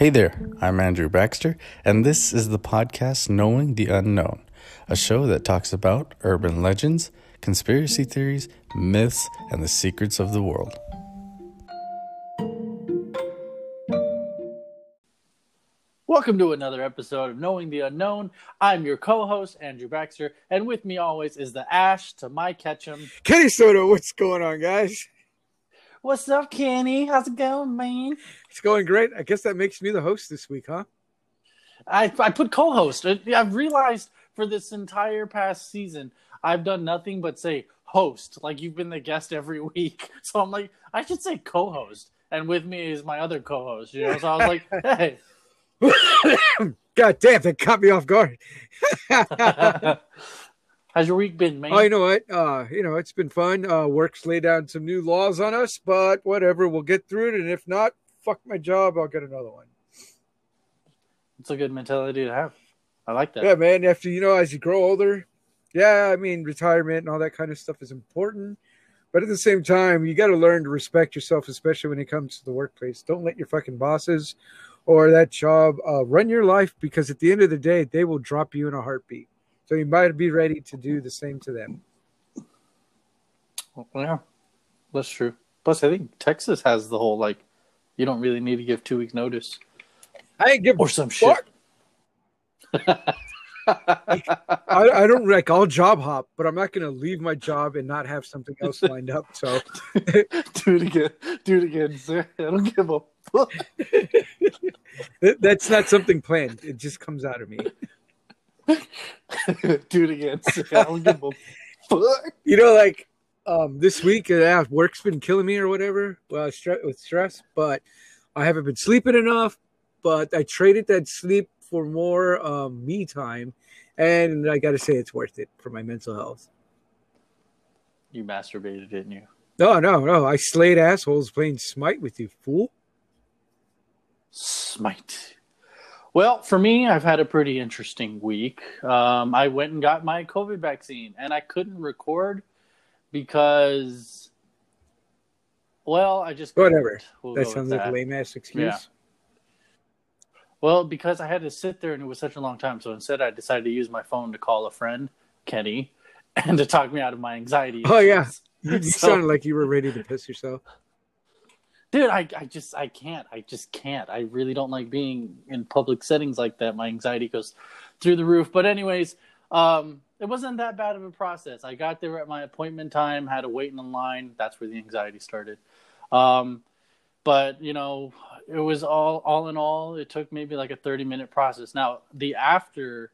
Hey there, I'm Andrew Baxter, and this is the podcast Knowing the Unknown, a show that talks about urban legends, conspiracy theories, myths, and the secrets of the world. Welcome to another episode of Knowing the Unknown. I'm your co-host Andrew Baxter, and with me always is the Ash to my Ketchum. Kenny Soto, what's going on, guys? What's up, Kenny? How's it going, man? It's going great. I guess that makes me the host this week, huh? I I put co-host. I've realized for this entire past season, I've done nothing but say host. Like you've been the guest every week, so I'm like, I should say co-host. And with me is my other co-host. You know, so I was like, hey. God damn, that caught me off guard. How's your week been, man? Oh, you know what? Uh, you know, it's been fun. Uh, work's laid down some new laws on us, but whatever, we'll get through it. And if not, fuck my job, I'll get another one. It's a good mentality to have. I like that. Yeah, man. After you know, as you grow older, yeah, I mean, retirement and all that kind of stuff is important. But at the same time, you got to learn to respect yourself, especially when it comes to the workplace. Don't let your fucking bosses or that job uh, run your life because at the end of the day, they will drop you in a heartbeat. So you might be ready to do the same to them. Yeah, that's true. Plus, I think Texas has the whole like, you don't really need to give two week notice. I ain't give or some shit. I, I, don't like I'll job hop, but I'm not going to leave my job and not have something else lined up. So do it again, do it again, sir. I don't give a fuck. That's not something planned. It just comes out of me. do it again. I don't give a fuck. You know, like um, this week, uh, work's been killing me or whatever. Well, with stress, but I haven't been sleeping enough. But I traded that sleep for more um, me time, and I got to say it's worth it for my mental health. You masturbated, didn't you? No, no, no. I slayed assholes playing Smite with you, fool. Smite. Well, for me, I've had a pretty interesting week. Um, I went and got my COVID vaccine, and I couldn't record because, well, I just whatever. We'll that sounds like that. a lame ass excuse. Yeah. Well, because I had to sit there and it was such a long time, so instead I decided to use my phone to call a friend, Kenny, and to talk me out of my anxiety. Oh yeah, you, you so, sounded like you were ready to piss yourself. Dude, I, I just I can't. I just can't. I really don't like being in public settings like that. My anxiety goes through the roof. But anyways, um, it wasn't that bad of a process. I got there at my appointment time, had to wait in the line. That's where the anxiety started. Um, but you know, it was all all in all it took maybe like a 30 minute process now the after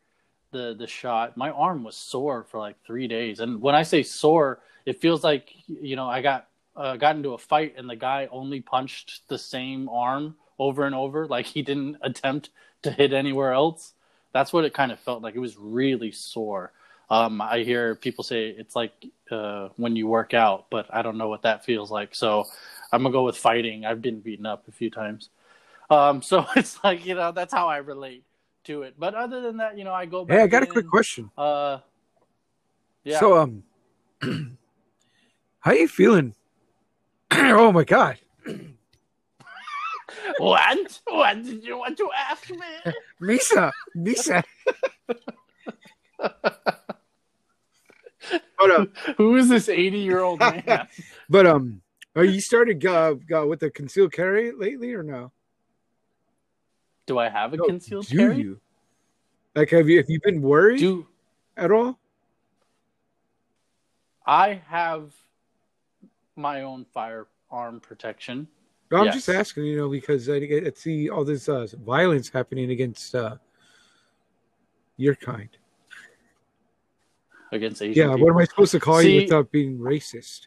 the the shot my arm was sore for like three days and when i say sore it feels like you know i got uh, got into a fight and the guy only punched the same arm over and over like he didn't attempt to hit anywhere else that's what it kind of felt like it was really sore um, i hear people say it's like uh, when you work out but i don't know what that feels like so I'm gonna go with fighting. I've been beaten up a few times, um, so it's like you know that's how I relate to it. But other than that, you know, I go. Back hey, I got a quick question. Uh, yeah. So um, how you feeling? oh my god. what? What did you want to ask me? Misa, Misa. but, um, Who is this eighty-year-old man? but um, are you started uh, uh, with the concealed carry lately or no? Do I have a no, concealed do carry? You? Like, have you have you been worried do, at all? I have my own firearm protection. No, I'm yes. just asking, you know, because I, I see all this uh, violence happening against uh, your kind. Against Asian. Yeah, people. what am I supposed to call see, you without being racist?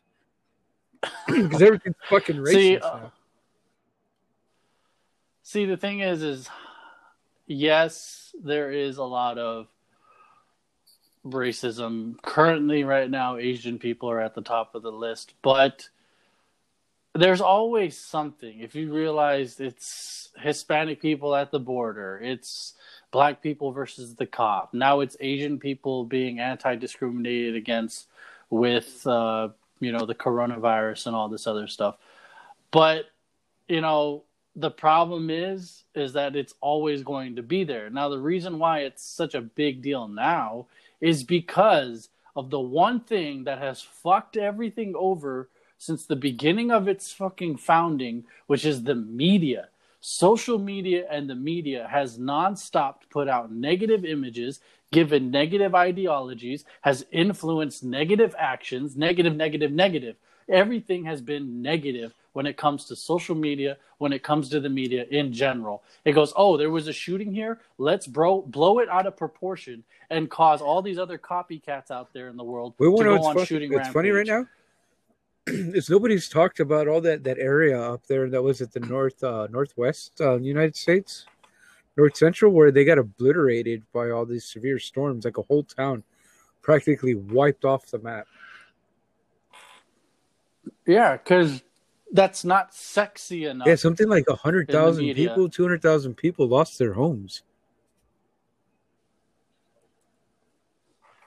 because everything's fucking racist. See, uh, see, the thing is, is yes, there is a lot of racism currently right now. Asian people are at the top of the list, but there's always something. If you realize it's Hispanic people at the border, it's black people versus the cop. Now it's Asian people being anti-discriminated against with uh, you know the coronavirus and all this other stuff but you know the problem is is that it's always going to be there. Now the reason why it's such a big deal now is because of the one thing that has fucked everything over since the beginning of its fucking founding, which is the media. Social media and the media has nonstop put out negative images, given negative ideologies, has influenced negative actions, negative, negative, negative. Everything has been negative when it comes to social media, when it comes to the media in general. It goes, oh, there was a shooting here. Let's bro- blow it out of proportion and cause all these other copycats out there in the world We to go on shooting it's funny right now. is nobody's talked about all that that area up there that was at the north uh, northwest uh, United States, north central, where they got obliterated by all these severe storms, like a whole town practically wiped off the map. Yeah, because that's not sexy enough. Yeah, something like a hundred thousand people, two hundred thousand people lost their homes.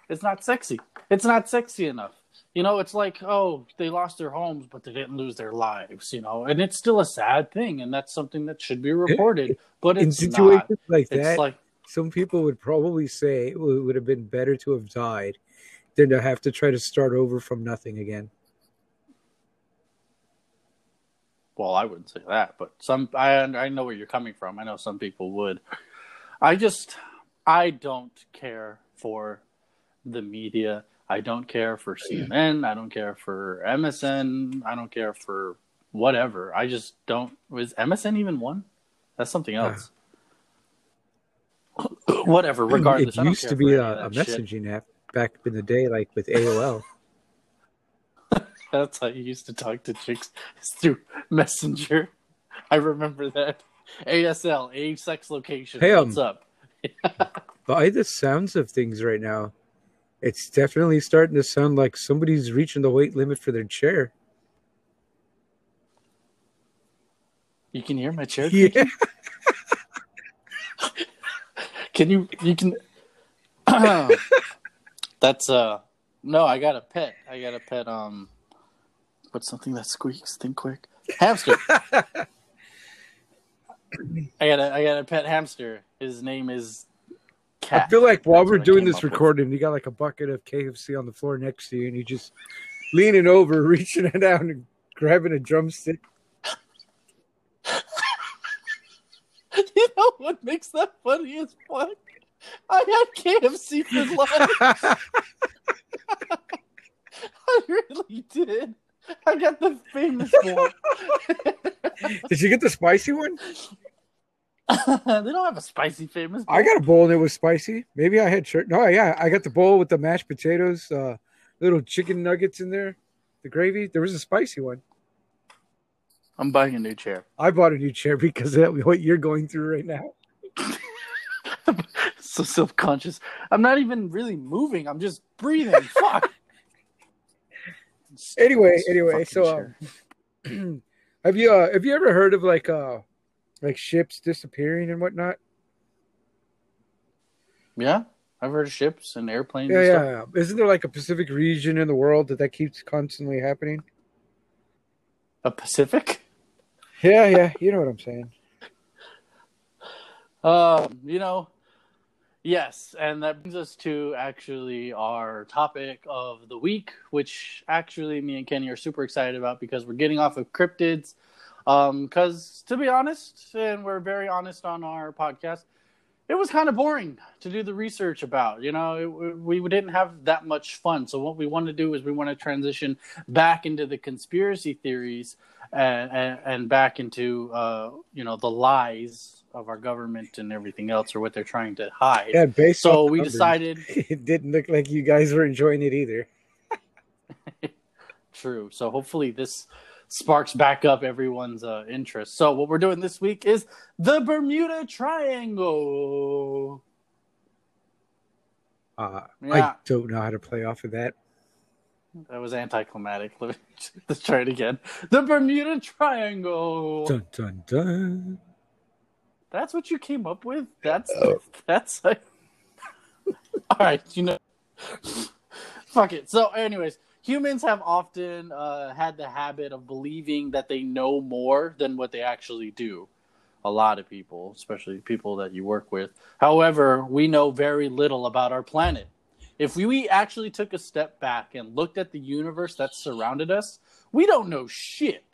It's not sexy. It's not sexy enough. You know, it's like, oh, they lost their homes, but they didn't lose their lives, you know, and it's still a sad thing, and that's something that should be reported. But In it's situations not. like It's that, like, some people would probably say it would have been better to have died than to have to try to start over from nothing again. Well, I wouldn't say that, but some, I, I know where you're coming from. I know some people would. I just, I don't care for the media. I don't care for CNN. I don't care for MSN. I don't care for whatever. I just don't. Was MSN even one? That's something else. whatever. Regardless, it used to be a, a that shit. messaging app back in the day, like with AOL. That's how you used to talk to chicks through Messenger. I remember that. ASL, age, sex, location. Hey, um, What's up? By the sounds of things right now, it's definitely starting to sound like somebody's reaching the weight limit for their chair. You can hear my chair. Yeah. Can you? You can. That's uh. No, I got a pet. I got a pet. Um. What's something that squeaks? Think quick. Hamster. I got a I got a pet hamster. His name is Cat. I feel like while That's we're doing this up with. recording, you got like a bucket of KFC on the floor next to you, and you just leaning over, reaching it down, and grabbing a drumstick. You know what makes that funny as fuck? I had KFC for lunch. I really did. I got the famous one. Did you get the spicy one? they don't have a spicy famous. I got a bowl and it was spicy. Maybe I had shirt. No, yeah, I got the bowl with the mashed potatoes, uh, little chicken nuggets in there, the gravy. There was a spicy one. I'm buying a new chair. I bought a new chair because of what you're going through right now. so self conscious. I'm not even really moving. I'm just breathing. Fuck. Anyway, anyway, so um, have you uh, have you ever heard of like uh like ships disappearing and whatnot? yeah, I've heard of ships and airplanes. Yeah, and yeah, stuff. yeah. Isn't there like a Pacific region in the world that that keeps constantly happening? A Pacific. Yeah, yeah. You know what I'm saying. Um, you know, yes, and that brings us to actually our topic of the week, which actually me and Kenny are super excited about because we're getting off of cryptids. Um, because to be honest, and we're very honest on our podcast, it was kind of boring to do the research about. You know, it, we we didn't have that much fun. So what we want to do is we want to transition back into the conspiracy theories and and, and back into uh, you know the lies of our government and everything else, or what they're trying to hide. Yeah, based so we numbers, decided it didn't look like you guys were enjoying it either. True. So hopefully this sparks back up everyone's uh, interest. So what we're doing this week is the Bermuda Triangle. Uh, Yeah. I don't know how to play off of that. That was anticlimactic. Let me let's try it again. The Bermuda Triangle. Dun dun dun. That's what you came up with. That's Oh. that's like. All right, you know. Fuck it. So, anyways, humans have often uh, had the habit of believing that they know more than what they actually do. a lot of people, especially people that you work with. However, we know very little about our planet. If we actually took a step back and looked at the universe that surrounded us, we don't know shit.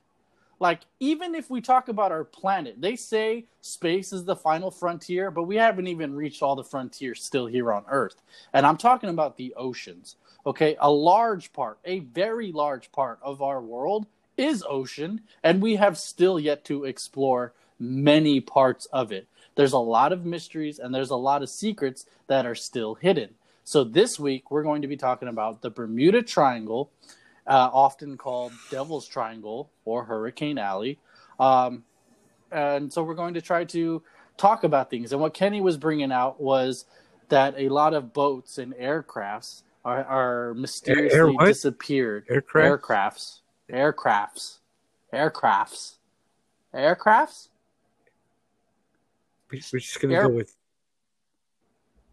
Like, even if we talk about our planet, they say space is the final frontier, but we haven't even reached all the frontiers still here on Earth. And I'm talking about the oceans. Okay, a large part, a very large part of our world is ocean, and we have still yet to explore many parts of it. There's a lot of mysteries and there's a lot of secrets that are still hidden. So, this week we're going to be talking about the Bermuda Triangle, uh, often called Devil's Triangle or Hurricane Alley. Um, and so, we're going to try to talk about things. And what Kenny was bringing out was that a lot of boats and aircrafts are, are mysteriously Air- disappeared. Aircraft? Aircrafts. Aircrafts. Aircrafts. Aircrafts? We- We're just gonna Air- go with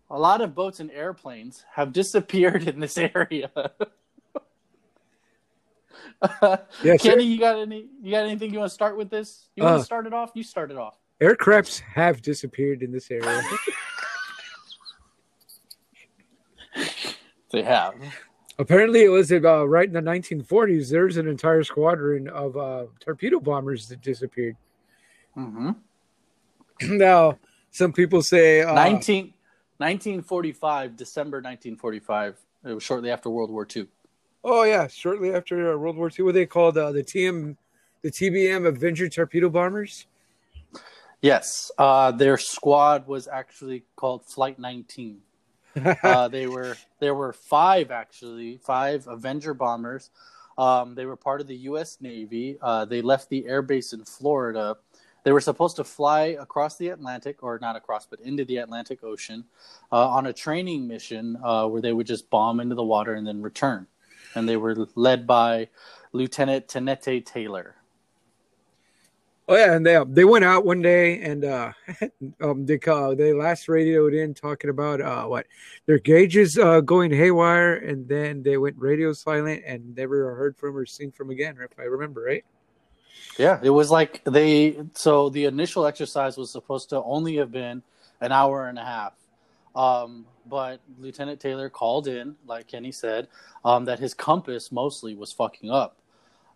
A lot of boats and airplanes have disappeared in this area. Yes, Kenny, you got any? You got anything you want to start with this? You want Uh, to start it off? You start it off. aircrafts have disappeared in this area. They have. Apparently, it was uh, right in the 1940s. There's an entire squadron of uh, torpedo bombers that disappeared. Mm-hmm. now, some people say uh, 19, 1945, December 1945. It was shortly after World War II. Oh yeah, shortly after uh, World War II, what they called uh, the TM, the TBM Avenger torpedo bombers. Yes, uh, their squad was actually called Flight 19. uh, they were there were five actually five Avenger bombers. Um, they were part of the U.S. Navy. Uh, they left the air base in Florida. They were supposed to fly across the Atlantic, or not across, but into the Atlantic Ocean, uh, on a training mission uh, where they would just bomb into the water and then return. And they were led by Lieutenant Tenete Taylor. Oh yeah, and they they went out one day and uh, um, they uh, they last radioed in talking about uh, what their gauges uh, going haywire, and then they went radio silent and never heard from or seen from again, if I remember right. Yeah, it was like they. So the initial exercise was supposed to only have been an hour and a half, um, but Lieutenant Taylor called in, like Kenny said, um, that his compass mostly was fucking up.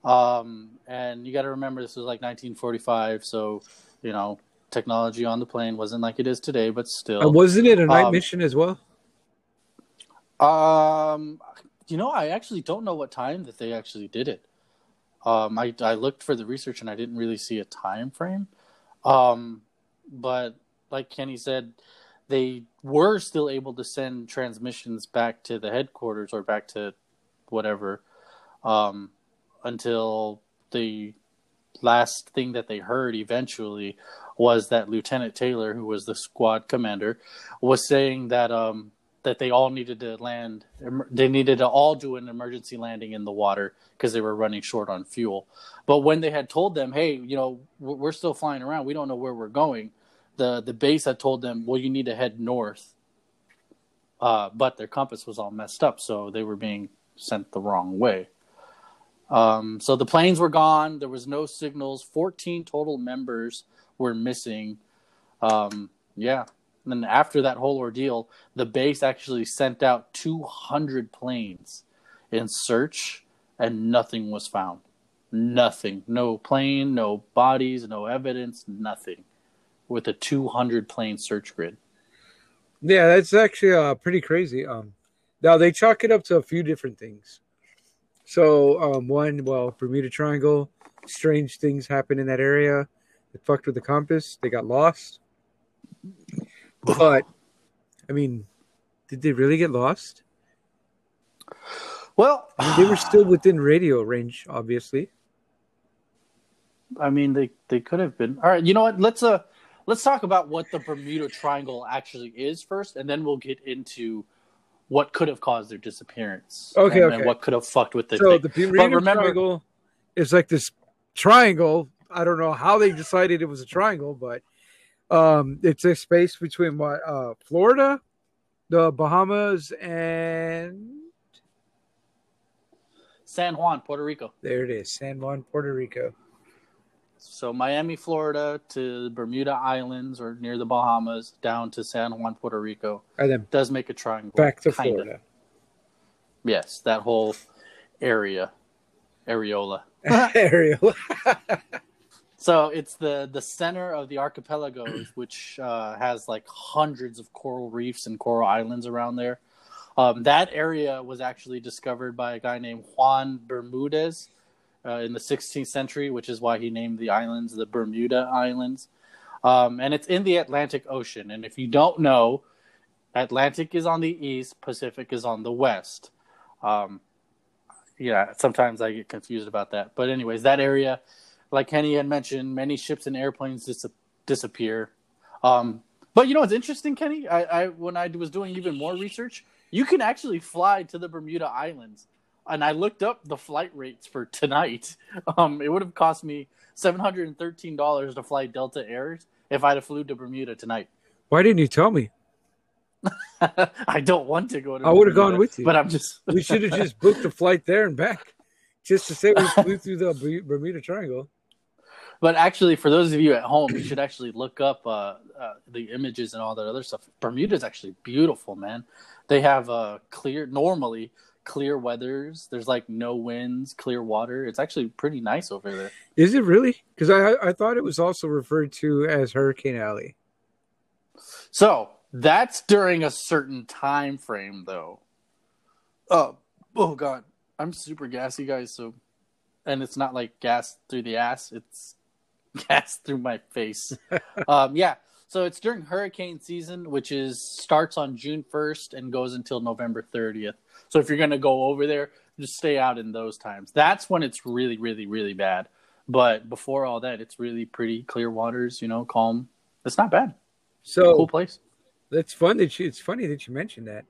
Um, and you got to remember this was like 1945, so you know technology on the plane wasn't like it is today, but still. Uh, wasn't it a night Um, mission as well? Um, you know, I actually don't know what time that they actually did it. Um, I I looked for the research and I didn't really see a time frame. Um, but like Kenny said, they were still able to send transmissions back to the headquarters or back to whatever um, until the last thing that they heard eventually was that Lieutenant Taylor, who was the squad commander, was saying that um, that they all needed to land. They needed to all do an emergency landing in the water because they were running short on fuel. But when they had told them, "Hey, you know, we're we're still flying around. We don't know where we're going," the the base had told them, "Well, you need to head north." Uh, but their compass was all messed up, so they were being sent the wrong way. Um, so the planes were gone. There was no signals. Fourteen total members were missing. Um, yeah. And then after that whole ordeal, the base actually sent out 200 planes in search, and nothing was found. Nothing. No plane, no bodies, no evidence, nothing. With a 200 plane search grid. Yeah, that's actually uh, pretty crazy. Um, now they chalk it up to a few different things. So um, one, well, Bermuda Triangle, strange things happen in that area. It fucked with the compass. They got lost. But I mean, did they really get lost? Well, I mean, they were still within radio range, obviously. I mean, they they could have been. All right, you know what? Let's uh let's talk about what the Bermuda Triangle actually is first, and then we'll get into what could have caused their disappearance. Okay, and, okay. and what could have fucked with the So thing. the Bermuda remember- Triangle is like this triangle. I don't know how they decided it was a triangle, but um, it's a space between what uh, Florida, the Bahamas, and San Juan, Puerto Rico. there it is, San Juan, Puerto Rico. So Miami, Florida to Bermuda Islands or near the Bahamas down to San Juan, Puerto Rico And then does make a triangle. back to kinda. Florida. Yes, that whole area, areola. Ariel. So it's the the center of the archipelagos, which uh, has like hundreds of coral reefs and coral islands around there. Um, that area was actually discovered by a guy named Juan Bermudez uh, in the 16th century, which is why he named the islands the Bermuda Islands. Um, and it's in the Atlantic Ocean. And if you don't know, Atlantic is on the east, Pacific is on the west. Um, yeah, sometimes I get confused about that. But anyways, that area, like Kenny had mentioned, many ships and airplanes dis- disappear. Um, but you know what's interesting, Kenny? I, I when I was doing even more research, you can actually fly to the Bermuda Islands, and I looked up the flight rates for tonight. Um, it would have cost me seven hundred and thirteen dollars to fly Delta Air if I'd have flew to Bermuda tonight. Why didn't you tell me? I don't want to go to. I would've gone with you. but I'm just. We should have just booked a flight there and back, just to say we flew through the Bermuda Triangle. But actually, for those of you at home, you should actually look up uh, uh, the images and all that other stuff. Bermuda is actually beautiful, man. They have uh, clear, normally clear weathers. There's like no winds, clear water. It's actually pretty nice over there. Is it really? Because I I thought it was also referred to as Hurricane Alley. So that's during a certain time frame, though. Oh, oh God, I'm super gassy, guys. So, and it's not like gas through the ass; it's gas through my face. um, yeah. So it's during hurricane season, which is starts on June 1st and goes until November 30th. So if you're gonna go over there, just stay out in those times. That's when it's really, really, really bad. But before all that, it's really pretty clear waters. You know, calm. It's not bad. So Cool place. that's fun that you. It's funny that you mentioned that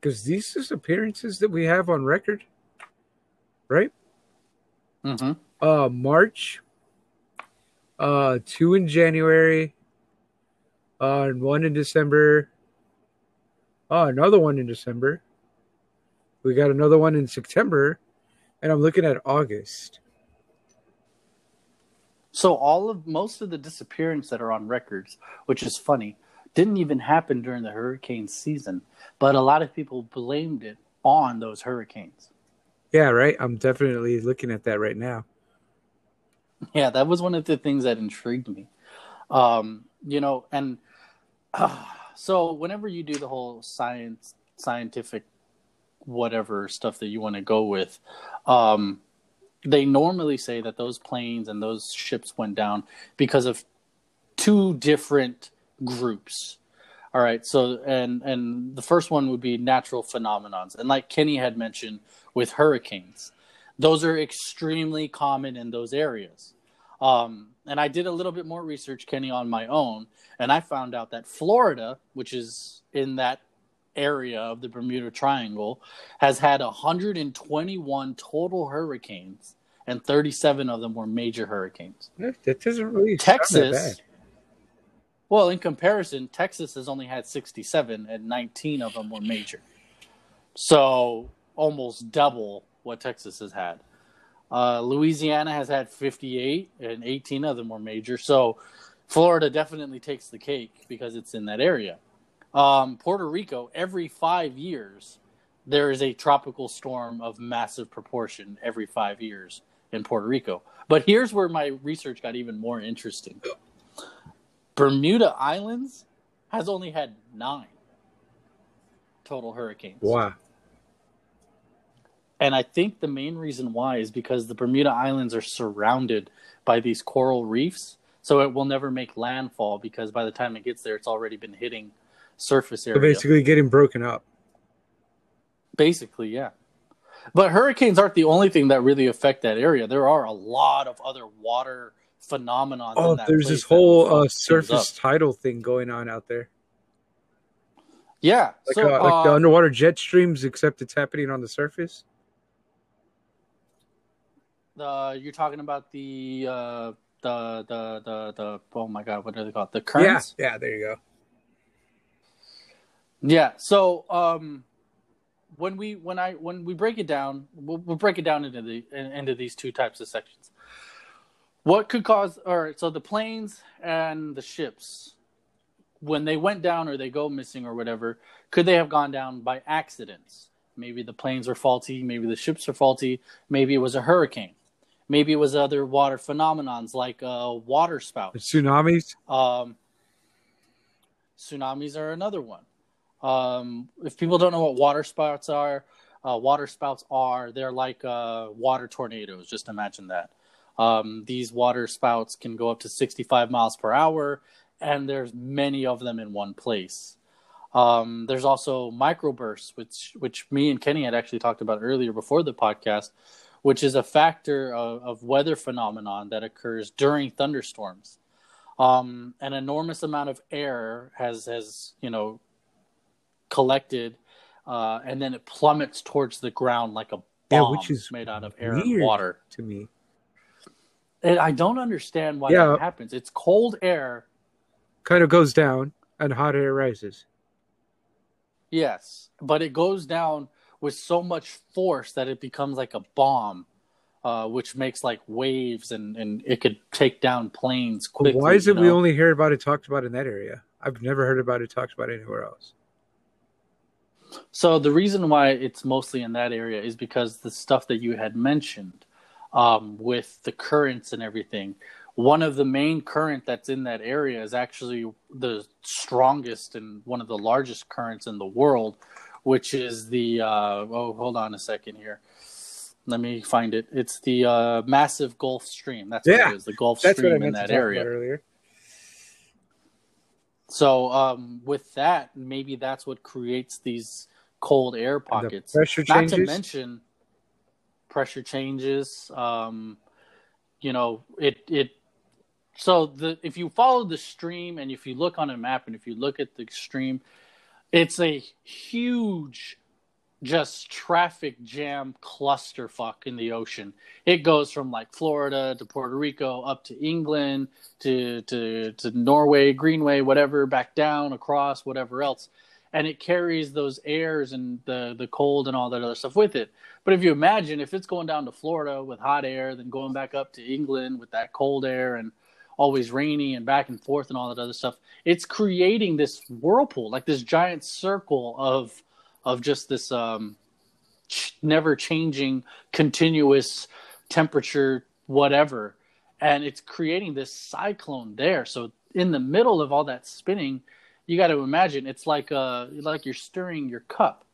because these disappearances that we have on record, right? Mm-hmm. Uh, March, uh, two in January, uh, and one in December. Uh, another one in December. We got another one in September, and I'm looking at August. So all of most of the disappearance that are on records, which is funny, didn't even happen during the hurricane season, but a lot of people blamed it on those hurricanes. Yeah, right. I'm definitely looking at that right now. Yeah, that was one of the things that intrigued me. Um, you know, and uh, so whenever you do the whole science, scientific, whatever stuff that you want to go with, um, they normally say that those planes and those ships went down because of two different groups. All right, so and and the first one would be natural phenomenons, and like Kenny had mentioned with hurricanes, those are extremely common in those areas. Um, and I did a little bit more research, Kenny, on my own, and I found out that Florida, which is in that area of the Bermuda Triangle, has had 121 total hurricanes, and 37 of them were major hurricanes. That doesn't really Texas, well, in comparison, Texas has only had 67, and 19 of them were major. So almost double what Texas has had. Uh, Louisiana has had 58, and 18 of them were major. So Florida definitely takes the cake because it's in that area. Um, Puerto Rico, every five years, there is a tropical storm of massive proportion every five years in Puerto Rico. But here's where my research got even more interesting. Bermuda Islands has only had nine total hurricanes. Wow. And I think the main reason why is because the Bermuda Islands are surrounded by these coral reefs. So it will never make landfall because by the time it gets there, it's already been hitting surface So area. basically, getting broken up. Basically, yeah. But hurricanes aren't the only thing that really affect that area. There are a lot of other water phenomena. Oh, that there's this whole uh, surface tidal thing going on out there, Yeah. like so, uh, like the uh, underwater jet streams, except it's happening on the surface. uh, you're talking about the uh, the the the the oh my god, what are they called? The Yeah, currents. yeah. There you go. Yeah. So um, when we when I when we break it down, we'll, we'll break it down into the into these two types of sections. What could cause? All right, so the planes and the ships, when they went down or they go missing or whatever, could they have gone down by accidents? Maybe the planes were faulty. Maybe the ships are faulty. Maybe it was a hurricane. Maybe it was other water phenomenons like uh, water spouts. Tsunamis. Um, tsunamis are another one. Um, if people don't know what water spouts are, uh, water spouts are they're like uh, water tornadoes. Just imagine that. Um, these water spouts can go up to 65 miles per hour, and there's many of them in one place. Um, there's also microbursts, which which me and Kenny had actually talked about earlier before the podcast, which is a factor of, of weather phenomenon that occurs during thunderstorms. Um, an enormous amount of air has has you know collected, uh, and then it plummets towards the ground like a Yeah, bomb which is made out of air and water. to me. And I don't understand why Yeah. that happens. It's cold air, Kind of goes down and hot air rises. yes, but it goes down with so much force that it becomes like a bomb, uh, which makes like waves and, and it could take down planes quickly. why is you it we only hear about it talked about in that area? I've never heard about it talked about anywhere else. So the reason why it's mostly in that area is because the stuff that you had mentioned um, with the currents and everything. One of the main current that's in that area is actually the strongest and one of the largest currents in the world, which is the uh, oh hold on a second here. Let me find it. It's the uh, massive Gulf Stream. That's what it is. The Gulf That's what I Stream in that area. earlier. So um, with that, maybe that's what creates these cold air pockets. pressure Not changes. to mention pressure changes. Um, you know, it it. So the if you follow the stream and if you look on a map and if you look at the stream, it's a huge just traffic jam clusterfuck in the ocean. It goes from like Florida to Puerto Rico up to England to to to Norway, Greenway, whatever, back down across whatever else. And it carries those airs and the the cold and all that other stuff with it. But if you imagine if it's going down to Florida with hot air, then going back up to England with that cold air and always rainy and back and forth and all that other stuff, it's creating this whirlpool, like this giant circle of of just this um, ch- never changing, continuous temperature, whatever. And it's creating this cyclone there. So in the middle of all that spinning, you got to imagine it's like uh like you're stirring your cup,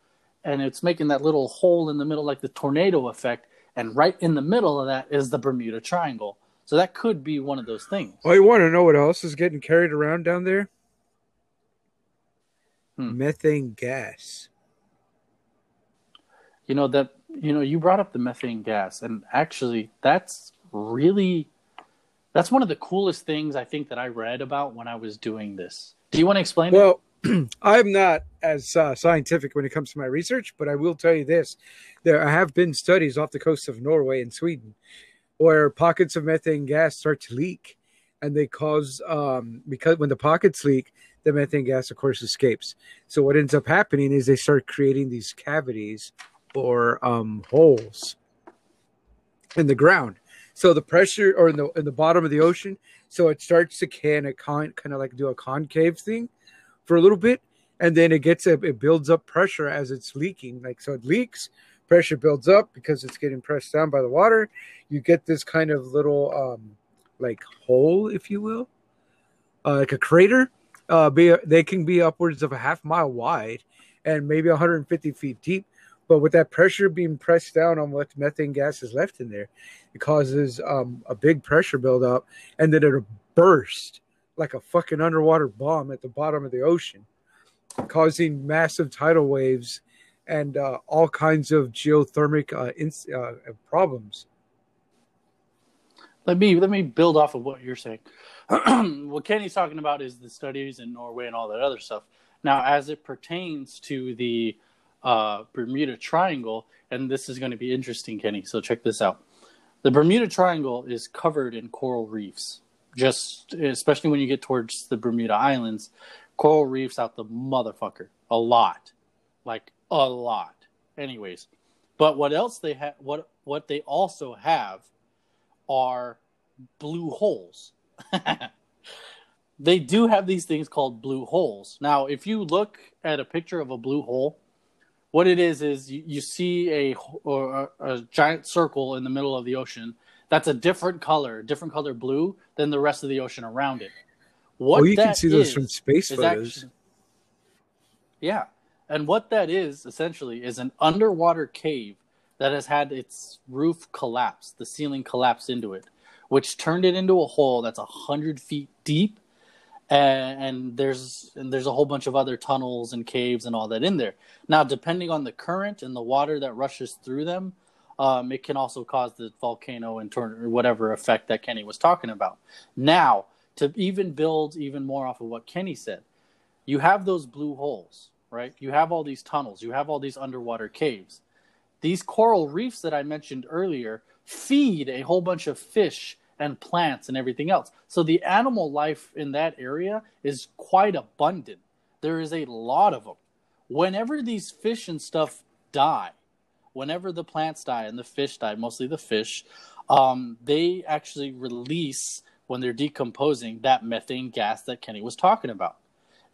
and it's making that little hole in the middle, like the tornado effect. And right in the middle of that is the Bermuda Triangle. So that could be one of those things. Oh, you want to know what else is getting carried around down there? Hmm. Methane gas. You know that you know you brought up the methane gas, and actually that's really that's one of the coolest things I think that I read about when I was doing this. Do you want to explain it? Well, I'm not as uh, scientific when it comes to my research, but I will tell you this: there have been studies off the coast of Norway and Sweden where pockets of methane gas start to leak, and they cause um, because when the pockets leak, the methane gas, of course, escapes. So what ends up happening is they start creating these cavities or um, holes in the ground. So the pressure, or in the in the bottom of the ocean, so it starts to kind of kind kind of like do a concave thing for a little bit, and then it gets a, it builds up pressure as it's leaking. Like so, it leaks, pressure builds up because it's getting pressed down by the water. You get this kind of little um, like hole, if you will, uh, like a crater. Uh, be they can be upwards of a half mile wide and maybe 150 feet deep. But with that pressure being pressed down on what methane gas is left in there, it causes um, a big pressure buildup, and then it'll burst like a fucking underwater bomb at the bottom of the ocean, causing massive tidal waves and uh, all kinds of geothermic uh, ins- uh, problems. let me let me build off of what you're saying. what Kenny's talking about is the studies in Norway and all that other stuff. Now, as it pertains to the uh, Bermuda Triangle, and this is going to be interesting, Kenny. So check this out. The Bermuda Triangle is covered in coral reefs. Just especially when you get towards the Bermuda Islands, coral reefs out the motherfucker. A lot, like a lot. Anyways, but what else they have? What what they also have are blue holes. they do have these things called blue holes. Now, if you look at a picture of a blue hole, what it is is you, you see a or a, a giant circle in the middle of the ocean that's a different color, different color blue than the rest of the ocean around it. What oh, you can see those from space photos. Actually, yeah, and what that is essentially is an underwater cave that has had its roof collapse, the ceiling collapse into it, which turned it into a hole that's a hundred feet deep and, there's and there's a whole bunch of other tunnels and caves and all that in there. Now, depending on the current and the water that rushes through them, um, it can also cause the volcano and turn or whatever effect that Kenny was talking about. Now, to even build even more off of what Kenny said, you have those blue holes, right? You have all these tunnels, you have all these underwater caves. These coral reefs that I mentioned earlier feed a whole bunch of fish and plants and everything else. So the animal life in that area is quite abundant. There is a lot of them. Whenever these fish and stuff die, whenever the plants die and the fish die, mostly the fish, um, they actually release when they're decomposing that methane gas that Kenny was talking about.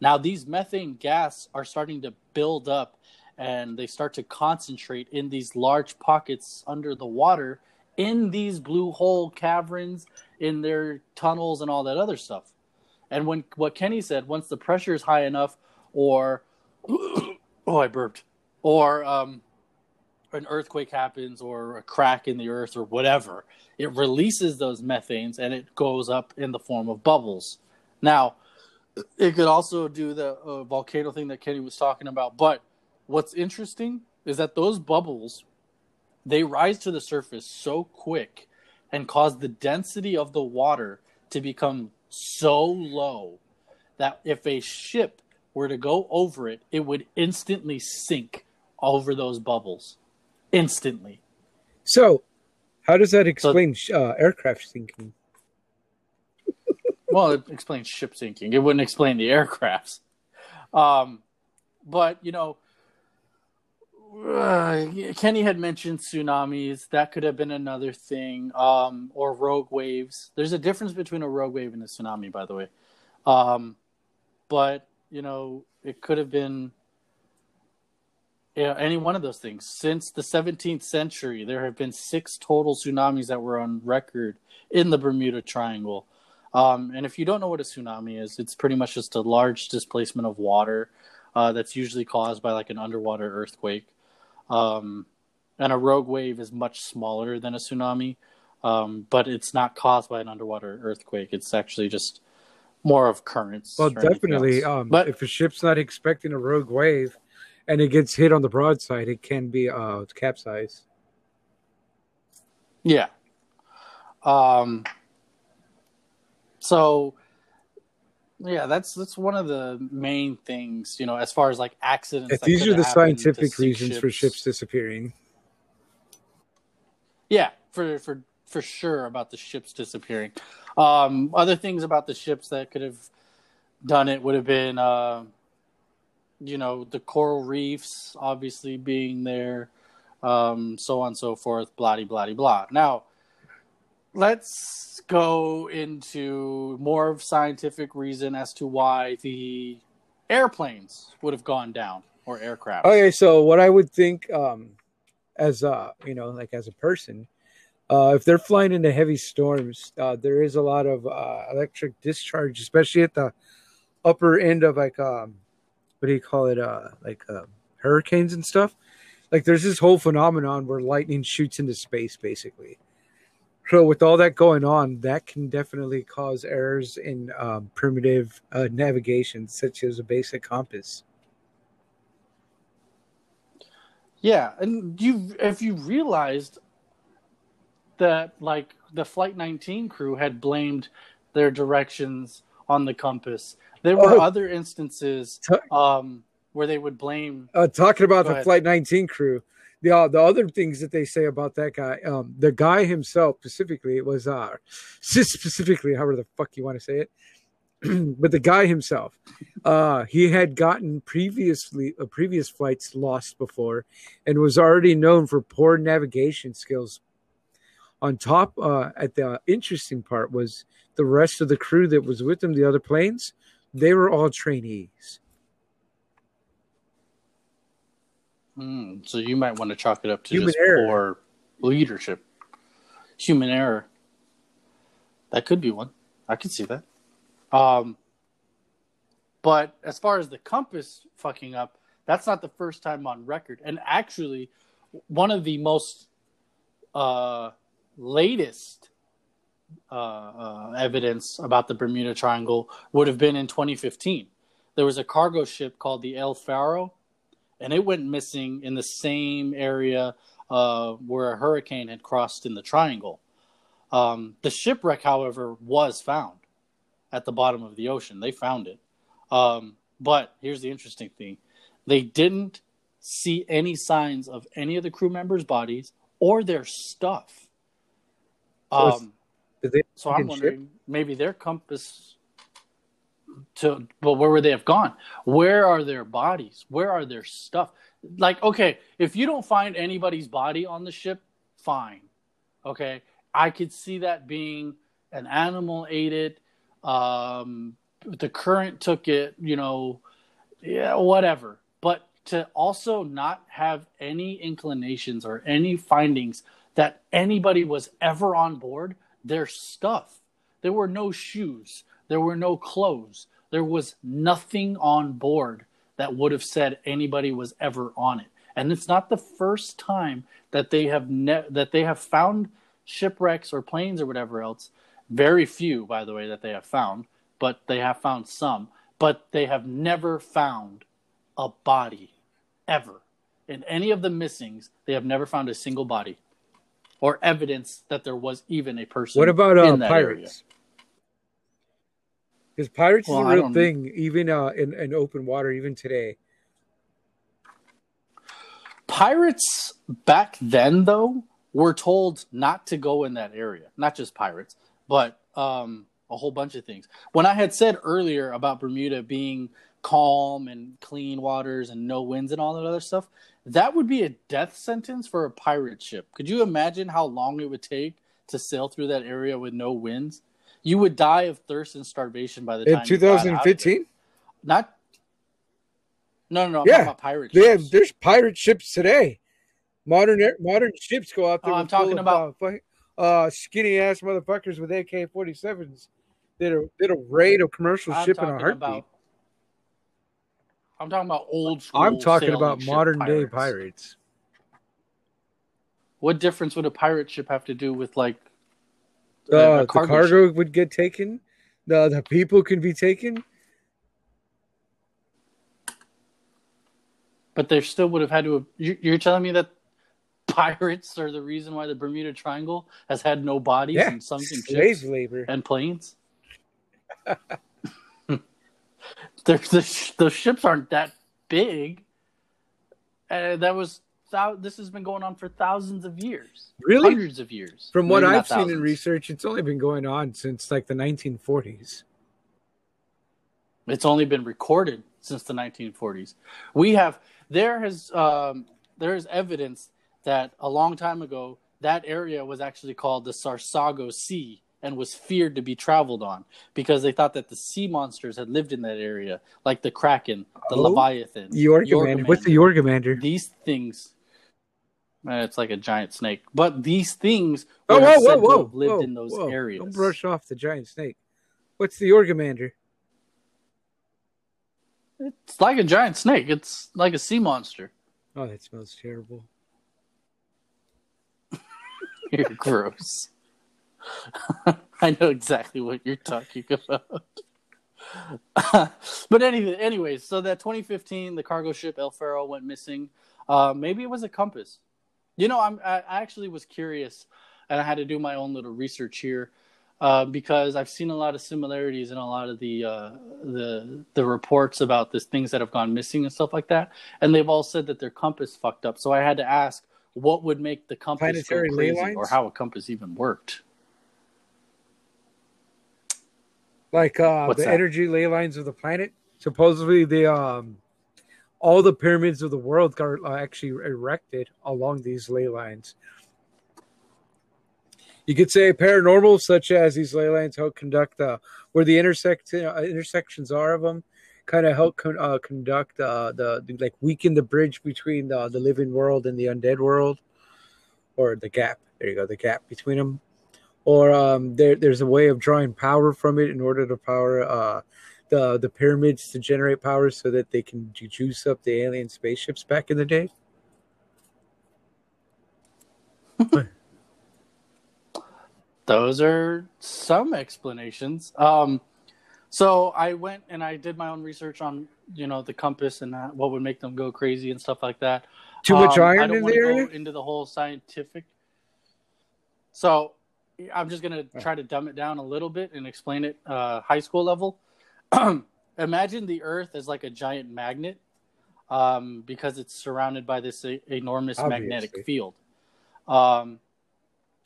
Now, these methane gas are starting to build up and they start to concentrate in these large pockets under the water in these blue hole caverns, in their tunnels, and all that other stuff. And when what Kenny said, once the pressure is high enough, or oh, I burped, or um, an earthquake happens, or a crack in the earth, or whatever, it releases those methanes and it goes up in the form of bubbles. Now, it could also do the uh, volcano thing that Kenny was talking about. But what's interesting is that those bubbles they rise to the surface so quick and cause the density of the water to become so low that if a ship were to go over it, it would instantly sink over those bubbles. Instantly. So, how does that explain so, uh, aircraft sinking? well, it explains ship sinking. It wouldn't explain the aircrafts. Um, but, you know, uh, Kenny had mentioned tsunamis. That could have been another thing, um, or rogue waves. There's a difference between a rogue wave and a tsunami, by the way. Um, but you know, it could have been any one of those things. Since the 17th century, there have been six total tsunamis that were on record in the Bermuda Triangle. Um, and if you don't know what a tsunami is, it's pretty much just a large displacement of water uh, that's usually caused by like an underwater earthquake. Um, and a rogue wave is much smaller than a tsunami, um, but it's not caused by an underwater earthquake. It's actually just more of currents. Well, definitely. Um, but if a ship's not expecting a rogue wave and it gets hit on the broadside, it can be uh, capsize. Yeah. Um. So yeah, that's that's one of the main things, you know, as far as like accidents. these are the scientific reasons ships. for ships disappearing. Yeah, for for for sure about the ships disappearing. Um, other things about the ships that could have done it would have been, uh, you know, the coral reefs obviously being there, um, so on and so forth, blah blah blah. Now, let's go into more of scientific reason as to why the airplanes would have gone down or aircraft. Okay, so what I would think, um, as a you know, like as a person, uh, if they're flying into heavy storms, uh, there is a lot of uh, electric discharge, especially at the upper end of like um, what do you call it? Uh, like uh, hurricanes and stuff. Like there's this whole phenomenon where lightning shoots into space, basically. So with all that going on, that can definitely cause errors in um, primitive uh, navigation, such as a basic compass. Yeah, and you if you realized that like the Flight 19 crew had blamed their directions on the compass. There were oh, other instances um, where they would blame. Uh, talking about the ahead. Flight 19 crew, the uh, the other things that they say about that guy, um, the guy himself specifically was uh, specifically however the fuck you want to say it, but the guy himself, uh, he had gotten previously uh, previous flights lost before, and was already known for poor navigation skills. On top, uh, at the interesting part was the rest of the crew that was with them, the other planes, they were all trainees. Hmm, so you might want to chalk it up to Human just error. poor leadership. Human error. That could be one. I could see that. Um, but as far as the compass fucking up, that's not the first time on record. And actually, one of the most uh, latest uh, uh, evidence about the Bermuda Triangle would have been in 2015. There was a cargo ship called the El Faro, and it went missing in the same area uh, where a hurricane had crossed in the triangle. Um, the shipwreck, however, was found at the bottom of the ocean. They found it. Um, but here's the interesting thing they didn't see any signs of any of the crew members' bodies or their stuff. So Um, they so I'm fucking ship? wondering maybe their compass to but where would they have gone? Where are their bodies? Where are their stuff? Like, okay, if you don't find anybody's body on the ship, fine. Okay. I could see that being an animal ate it. Um the current took it, you know, yeah, whatever. But to also not have any inclinations or any findings that anybody was ever on board, their stuff. There were no shoes. There were no clothes. There was nothing on board that would have said anybody was ever on it. And it's not the first time that they have ne- that they have found shipwrecks or planes or whatever else. Very few, by the way, that they have found, but they have found some. But they have never found a body ever. In any of the missings, they have never found a single body or evidence that there was even a person. What about uh, that area. Because pirates Well, is a real thing, even uh, in, in open water, even today. Pirates back then, though, were told not to go in that area. Not just pirates, but um, a whole bunch of things. When I had said earlier about Bermuda being calm and clean waters and no winds and all that other stuff, that would be a death sentence for a pirate ship. Could you imagine how long it would take to sail through that area with no winds? You would die of thirst and starvation by the time In you got out of 2015, Not. No, no, no. I'm Yeah, about pirate they have there's pirate ships today. Modern air- modern ships go out there. Oh, I'm talking about- uh, uh, skinny ass motherfuckers with AK-47s. Did a did a raid a commercial I'm ship in a heartbeat. about. I'm talking about old school. I'm talking about modern day pirates. pirates. What difference would a pirate ship have to do with like a- Uh, a the cargo cargo would get taken. The the people can be taken. But there still would have had to. Have, you- you're telling me that pirates are the reason why the Bermuda Triangle has had no bodies Yeah, and sunken slave ships labor. and planes? There's the the ships aren't that big. Uh, that was thou- this has been going on for thousands of years, Really? hundreds of years. From what I've seen in research, it's only been going on since like the 1940s. It's only been recorded since the 1940s. We have there has um, there is evidence that a long time ago that area was actually called the Sargasso Sea and was feared to be traveled on because they thought that the sea monsters had lived in that area, like the kraken, the Oh, leviathan, Yorgamander. What's the Yorgamander? These things. Uh, It's like a giant snake, but these things Oh, were whoa, said whoa, to whoa! have lived whoa, in those whoa. areas. Don't brush off the giant snake. What's the Yorgamander? It's like a giant snake. It's like a sea monster. Oh, that smells terrible. You're gross. I know exactly what you're talking about. but anyway, anyways, so that 2015, the cargo ship El Faro went missing. Uh, maybe it was a compass. You know, I'm, I I actually was curious, and I had to do my own little research here uh, because I've seen a lot of similarities in a lot of the uh, the the reports about this things that have gone missing and stuff like that, and they've all said that their compass fucked up. So I had to ask, what would make the compass Planetary go crazy, or how a compass even worked? Like uh, the that? energy ley lines of the planet. Supposedly, the um, all the pyramids of the world got uh, actually erected along these ley lines. You could say paranormal, such as these ley lines help conduct uh, where the intersect uh, intersections are of them, kind of help con- uh, conduct uh, the, the like weaken the bridge between the, the living world and the undead world, or the gap. There you go, the gap between them. Or um, there, there's a way of drawing power from it in order to power uh, the the pyramids to generate power so that they can juice up the alien spaceships back in the day. Those are some explanations. Um, so I went and I did my own research on you know the compass and that, what would make them go crazy and stuff like that. Too much Um, I iron don't in wanna the go into the whole scientific. So I'm just gonna try to dumb it down a little bit and explain it uh, high school level. Imagine the Earth as like a giant magnet, um, because it's surrounded by this enormous magnetic field. Um,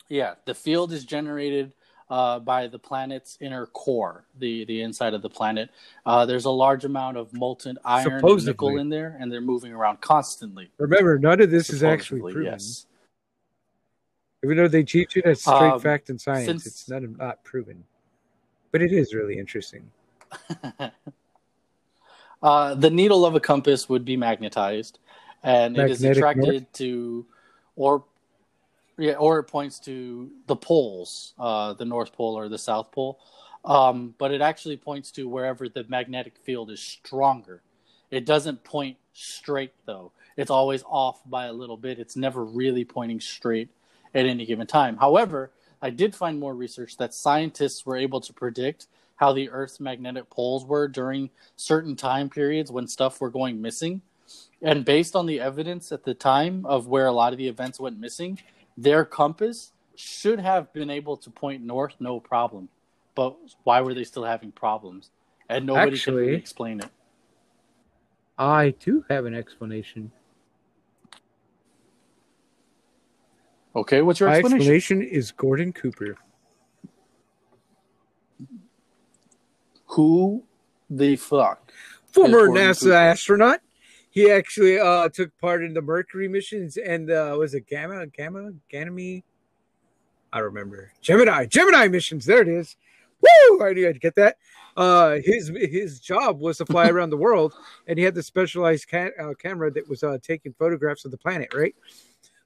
yeah, the field is generated uh, by the planet's inner core, the the inside of the planet. Uh, there's a large amount of molten iron and nickel in there, and they're moving around constantly. Remember, none of this is actually proven. Yes. Even though they teach it as straight Um, fact in science, since- it's not not proven. But it is really interesting. Uh, the needle of a compass would be magnetized, and it is attracted north? to, or yeah, or it points to the poles, uh, the North Pole or the South Pole. Um, but it actually points to wherever the magnetic field is stronger. It doesn't point straight though. It's always off by a little bit. It's never really pointing straight at any given time. However, I did find more research that scientists were able to predict how the Earth's magnetic poles were during certain time periods when stuff were going missing. And based on the evidence at the time of where a lot of the events went missing, their compass should have been able to point north no problem. But why were they still having problems? And nobody can Actually- really explain it. I do have an explanation. Okay, what's your explanation? My explanation is Gordon Cooper. Who the fuck? former NASA astronaut. He actually uh, took part in the Mercury missions and uh, was it Gamma, Gamma, Ganymede? I remember Gemini, Gemini missions. There it is. Woo! I knew I'd get that. Uh, his his job was to fly around the world, and he had the specialized ca- uh, camera that was uh, taking photographs of the planet. Right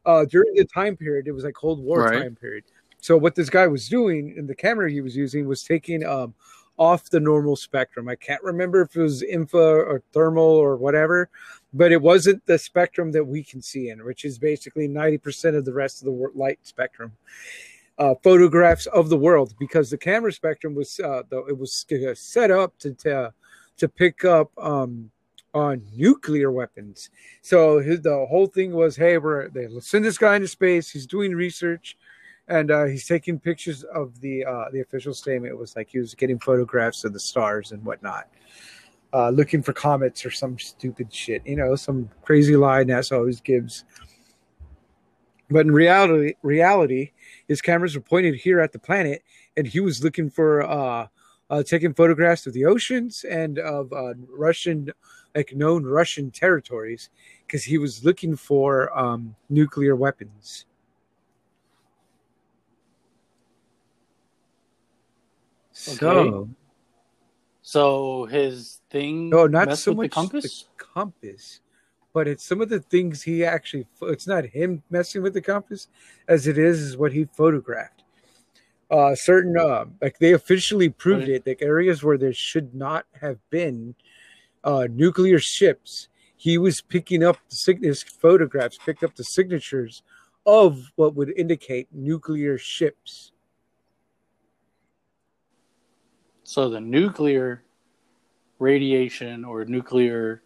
uh, during the time period, it was like Cold War Right. time period. So what this guy was doing, and the camera he was using, was taking um, off the normal spectrum. I can't remember if it was infra or thermal or whatever, but it wasn't the spectrum that we can see in, which is basically 90% of the rest of the light spectrum. Uh, photographs of the world because the camera spectrum was uh, the, it was uh, set up to to, to pick up um, on nuclear weapons. So his, the whole thing was, hey, we're they send this guy into space. He's doing research, and uh, he's taking pictures of the uh, the official statement It was like he was getting photographs of the stars and whatnot, uh, looking for comets or some stupid shit, you know, some crazy lie NASA always gives. But in reality, reality, his cameras were pointed here at the planet, and he was looking for uh, uh, taking photographs of the oceans and of uh, Russian, like known Russian territories, because he was looking for um, nuclear weapons. So, So his thing no, not so with much the compass? the compass, but it's some of the things he actually. It's not him messing with the compass, as it is is what he photographed. Uh, certain, uh, like they officially proved it, like areas where there should not have been uh, nuclear ships. He was picking up the sign- his photographs, picked up the signatures of what would indicate nuclear ships. So the nuclear radiation or nuclear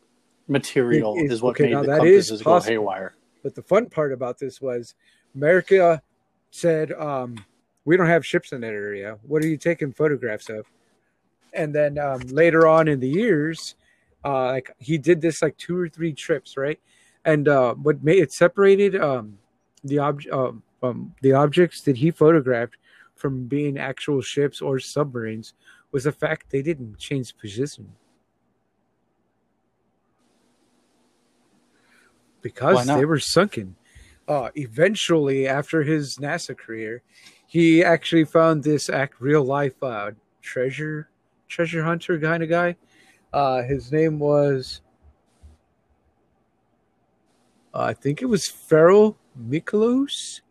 material It is- is, what okay, made the compasses go haywire. But the fun part about this was America said, um, we don't have ships in that area. What are you taking photographs of? And then um, later on in the years, uh, like he did this like two or three trips, right? And uh, what made it separated um, the ob- um, um, the objects that he photographed from being actual ships or submarines was the fact they didn't change position. Because they were sunken. uh, eventually, after his NASA career, he actually found this act real life uh, treasure treasure hunter kind of guy. Uh, his name was, I think it was Farrell Mikolos.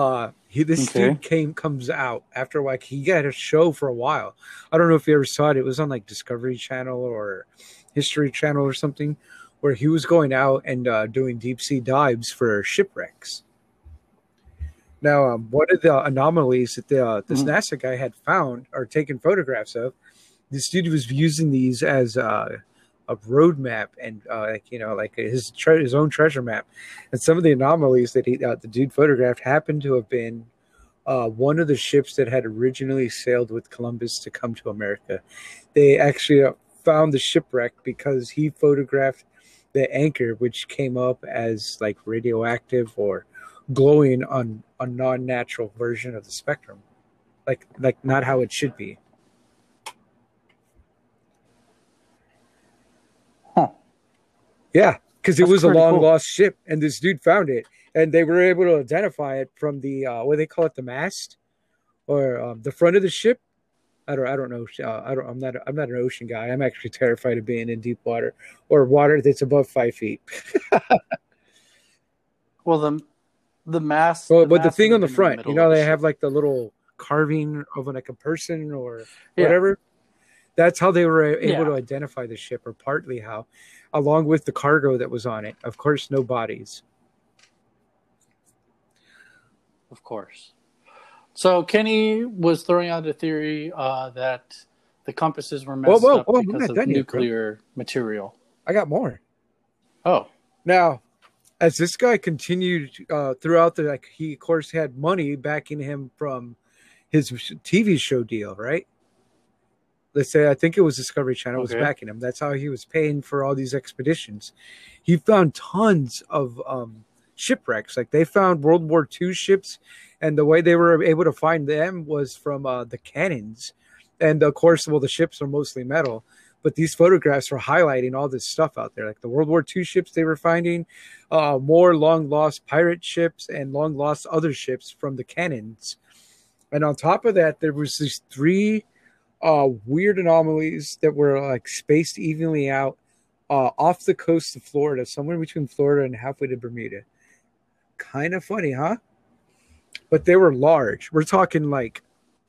Uh, he this Okay. dude came comes out after like he got a show for a while. I don't know if you ever saw it. It was on like Discovery Channel or History Channel or something, where he was going out and uh, doing deep sea dives for shipwrecks. Now, um, one of the anomalies that the, uh, this Mhm. NASA guy had found or taken photographs of, this dude was using these as uh, a road map and uh, like you know like his tre- his own treasure map. And some of the anomalies that he uh, the dude photographed happened to have been uh, one of the ships that had originally sailed with Columbus to come to America. They actually uh, found the shipwreck because he photographed the anchor, which came up as like radioactive or glowing on a non-natural version of the spectrum, like like not how it should be. Yeah, because it That's was a long cool. lost ship, and this dude found it, and they were able to identify it from the uh, what do they call it, the mast or um, the front of the ship. I don't, I don't know. Uh, I don't. I'm not. I'm not an ocean guy. I'm actually terrified of being in deep water or water that's above five feet. Well, the the mast. Well, but the thing on the have been in front, middle you know, the they have like the little carving of like a person or Yeah. whatever. That's how they were able Yeah. to identify the ship, or partly how, along with the cargo that was on it. Of course, no bodies. Of course. So Kenny was throwing out a theory uh, that the compasses were messed whoa, up whoa, because of done yet, nuclear material. I got more. Oh, Now, as this guy continued uh, throughout the, like, he of course had money backing him from his TV show deal, right? Let's say I think it was Discovery Channel was backing him. That's how he was paying for all these expeditions. He found tons of um, shipwrecks. Like they found World War II ships, and the way they were able to find them was from uh, the cannons. And of course, well, the ships are mostly metal, but these photographs were highlighting all this stuff out there, like the World War II ships they were finding, uh, more long lost pirate ships and long lost other ships from the cannons. And on top of that, there was these three uh, weird anomalies that were like spaced evenly out uh, off the coast of Florida, somewhere between Florida and halfway to Bermuda. Kind of funny, huh? But they were large. We're talking like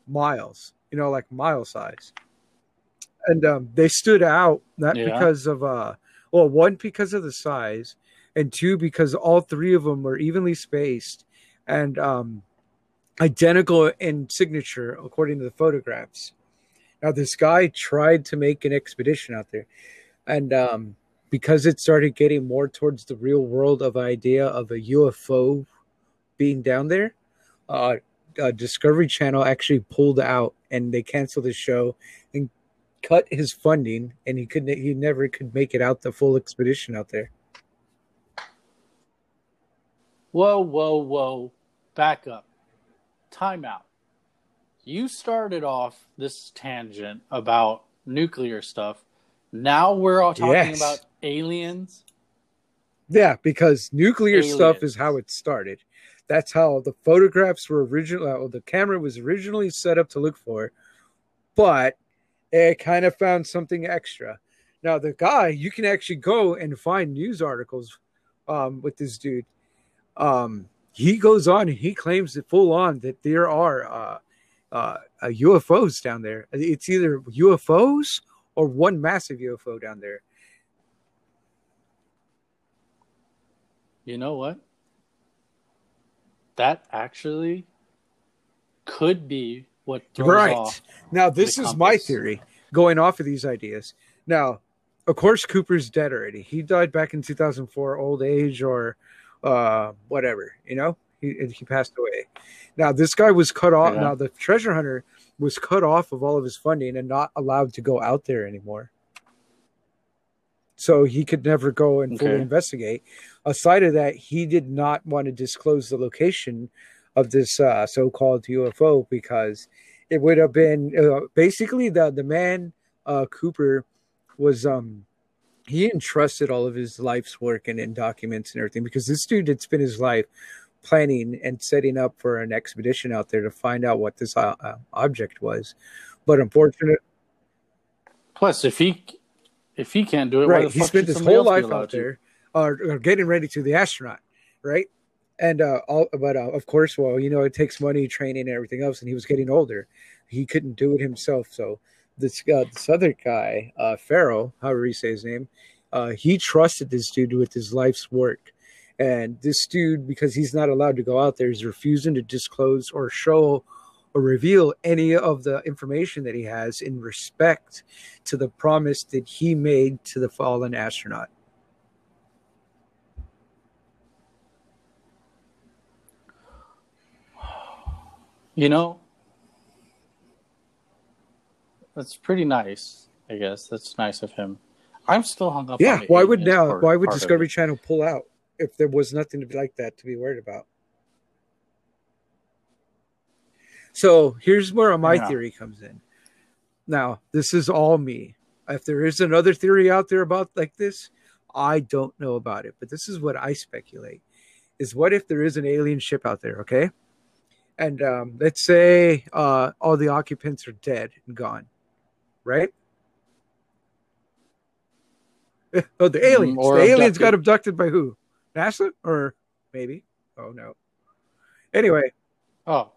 miles, you know, like mile size. And um, they stood out not Yeah. because of uh, well, one because of the size, and two because all three of them were evenly spaced and um, identical in signature according to the photographs. Now, this guy tried to make an expedition out there, and um, because it started getting more towards the real world of idea of a UFO being down there, uh, uh, Discovery Channel actually pulled out and they canceled the show and cut his funding, and he couldn't. He never could make it out the full expedition out there. whoa, whoa, whoa! Back up. Time out. You started off this tangent about nuclear stuff. Now we're all talking Yes. about aliens. Yeah, because nuclear stuff is how it started. That's how the photographs were originally. Well, the camera was originally set up to look for, but it kind of found something extra. Now the guy, you can actually go and find news articles um, with this dude. Um, he goes on and he claims that full on that there are uh, uh, uh, UFOs down there. It's either UFOs or one massive UFO down there. You know what? That actually could be what Right. Now, this is my theory going off of these ideas. Now, of course, Cooper's dead already. He died back in 2004, old age or uh, whatever, you know, he, he passed away. Now, this guy was cut off. Yeah. Now, the treasure hunter was cut off of all of his funding and not allowed to go out there anymore. So he could never go and fully Okay. investigate. Aside of that, he did not want to disclose the location of this uh, so-called UFO because it would have been uh, basically the the man uh, Cooper was um he entrusted all of his life's work and, and documents and everything because this dude had spent his life planning and setting up for an expedition out there to find out what this uh, uh, object was. But unfortunately, Plus, if he if he can't do it, right, he spent his whole life out there, or, or getting ready to the astronaut, right? And uh, all, but uh, of course, well, you know, it takes money, training, and everything else. And he was getting older; he couldn't do it himself. So this uh, this other guy, uh, Pharaoh, however you say his name, uh, he trusted this dude with his life's work. And this dude, because he's not allowed to go out there, is refusing to disclose or show or reveal any of the information that he has in respect to the promise that he made to the fallen astronaut. You know, that's pretty nice. I guess that's nice of him. I'm still hung up. Yeah, on why would now? part- Why would Discovery. Channel pull out if there was nothing to be like that to be worried about? So here's where my Yeah. theory comes in. Now, this is all me. If there is another theory out there about like this, I don't know about it, but this is what I speculate: is what if there is an alien ship out there? Okay, and um, let's say uh, all the occupants are dead and gone, right? Oh, the aliens. or the aliens got abducted. abducted by who? NASA or maybe? Oh no. Anyway, Oh,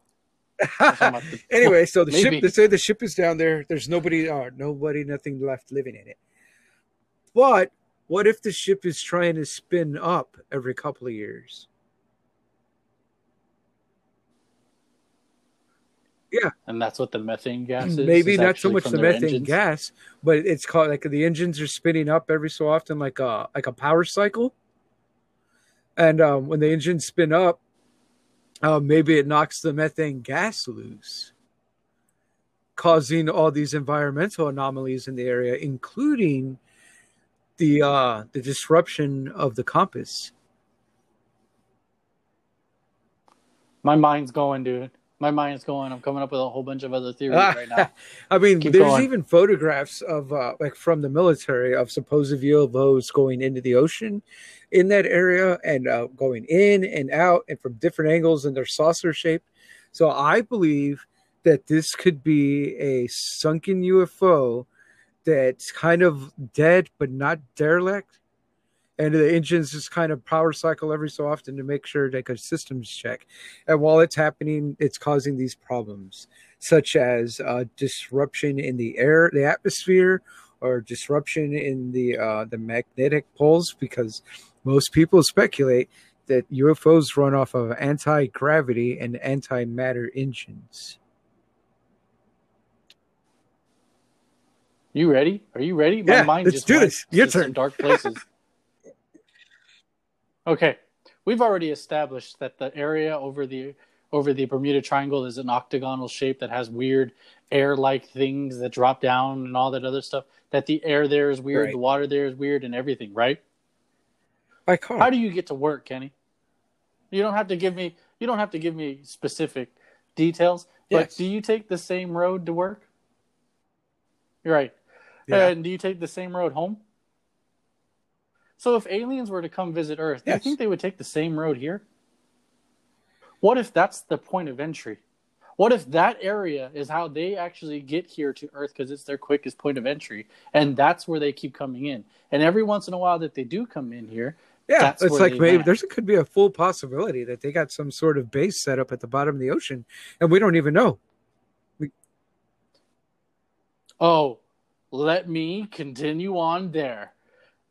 talking about the- anyway, so the Maybe. ship. They say the ship is down there. There's nobody. Uh, nobody. Nothing left living in it. But what if the ship is trying to spin up every couple of years? Yeah. And that's what the methane gas is. Maybe is not so much the methane engines? gas, but it's called like the engines are spinning up every so often, like a like a power cycle. And um, when the engines spin up, uh, maybe it knocks the methane gas loose, causing all these environmental anomalies in the area, including the uh, the disruption of the compass. My mind's going, dude. My mind's going. I'm coming up with a whole bunch of other theories right now. I mean, Keep there's going. even photographs of uh, like from the military of supposed UFOs going into the ocean in that area and uh, going in and out and from different angles and they're saucer shaped. So I believe that this could be a sunken UFO that's kind of dead but not derelict. And the engines just kind of power cycle every so often to make sure like a systems check. And while it's happening, it's causing these problems such as uh, disruption in the air, the atmosphere, or disruption in the uh, the magnetic poles. Because most people speculate that UFOs run off of anti gravity and antimatter engines. You ready? Are you ready? My Yeah, mind let's just do this. Your turn. dark places. okay, we've already established that the area over the over the Bermuda Triangle is an octagonal shape that has weird air-like things that drop down and all that other stuff. That the air there is weird, Right. the water there is weird, and everything. Right? By car. How do you get to work, Kenny? You don't have to give me you don't have to give me specific details, but Yes. do you take the same road to work? You're right. Yeah. And do you take the same road home? So if aliens were to come visit Earth, do you think they would take the same road here? What if that's the point of entry? What if that area is how they actually get here to Earth because it's their quickest point of entry, and that's where they keep coming in? And every once in a while that they do come in here, yeah, it's like maybe there's could be a full possibility that they got some sort of base set up at the bottom of the ocean, and we don't even know. Oh, let me continue on there.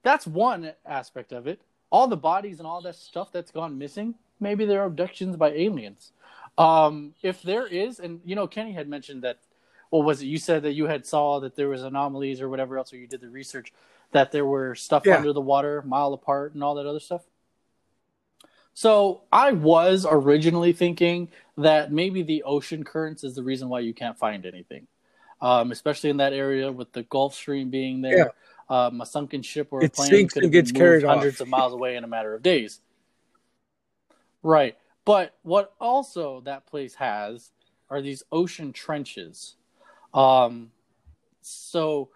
That's one aspect of it. All the bodies and all that stuff that's gone missing, maybe they're abductions by aliens. Um, if there is, and you know, Kenny had mentioned that. What was it? You said that you had saw that there was anomalies or whatever else, or you did the research that there were stuff Yeah. under the water, mile apart, and all that other stuff. So I was originally thinking that maybe the ocean currents is the reason why you can't find anything, um, especially in that area with the Gulf Stream being there. Um, a sunken ship or a It plane sinks could and gets carried off. hundreds of miles away in a matter of days. Right, but what also that place has are these ocean trenches. Um, so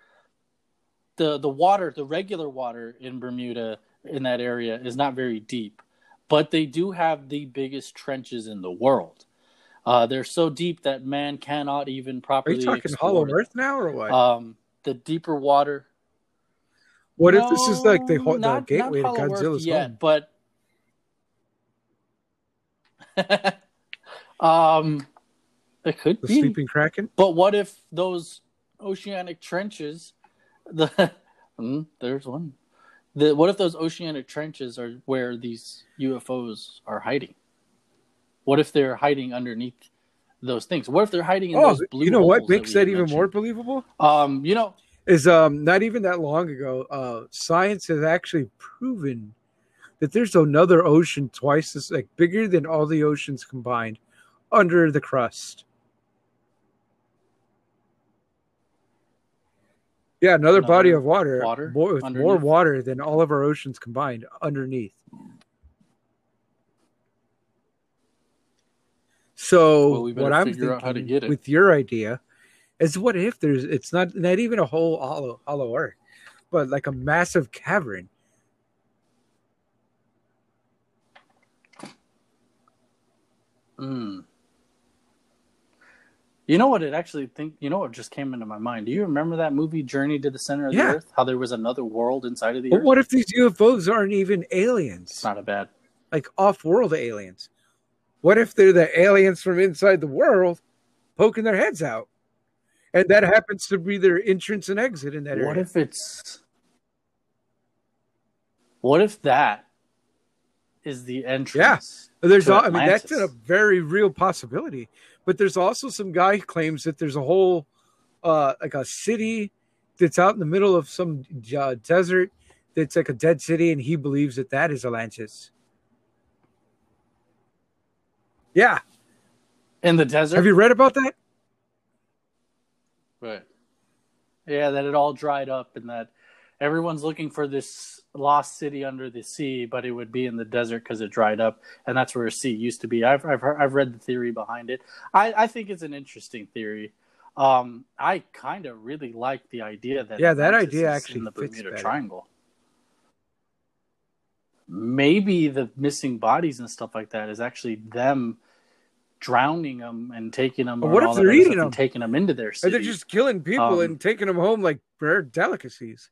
the the water, the regular water in Bermuda in that area is not very deep, but they do have the biggest trenches in the world. Uh, they're so deep that man cannot even properly. Are you talking Hollow. Earth now, or what? Um, the deeper water. What if this is like the, the not- gateway not to Godzilla's yet, home? but um, it could The be. Sleeping Kraken? But what if those oceanic trenches, the Mm, there's one. The what if those oceanic trenches are where these UFOs are hiding? What if they're hiding underneath those things? What if they're hiding in Oh, those blue you know what makes that had even more believable? Um, you know, Is um not even that long ago, uh, science has actually proven that there's another ocean twice as like bigger than all the oceans combined under the crust. Yeah, another, body of water, water more, with more water than all of our oceans combined underneath. So Well, we what I'm figure how to thinking get it. with your idea is what if there's it's not not even a whole hollow hollow earth, but like a massive cavern. mm. you know what? It actually think you know what just came into my mind. Do you remember that movie Journey to the Center of Yeah. the Earth? How there was another world inside of the But Earth. what if these UFOs aren't even aliens? It's not a bad. like off-world aliens. What if they're the aliens from inside the world poking their heads out? And that happens to be their entrance and exit in that area. What if it's? What if that is the entrance? Yeah, there's all, I mean that's a very real possibility. But there's also some guy who claims that there's a whole uh like a city that's out in the middle of some uh, desert that's like a dead city and he believes that that is Atlantis. Yeah. in the desert. Have you read about that? Right. Yeah, that it all dried up and that everyone's looking for this lost city under the sea, but it would be in the desert because it dried up, and that's where a sea used to be. I've I've, heard, I've read the theory behind it. I, I think it's an interesting theory. Um, I kind of really like the idea that Yeah, that Atlantis idea is actually in the fits Bermuda better. Triangle. Maybe the missing bodies and stuff like that is actually them drowning them and taking them. But what if they're eating them? taking them into their Or city? they're just killing people Um, and taking them home like rare delicacies.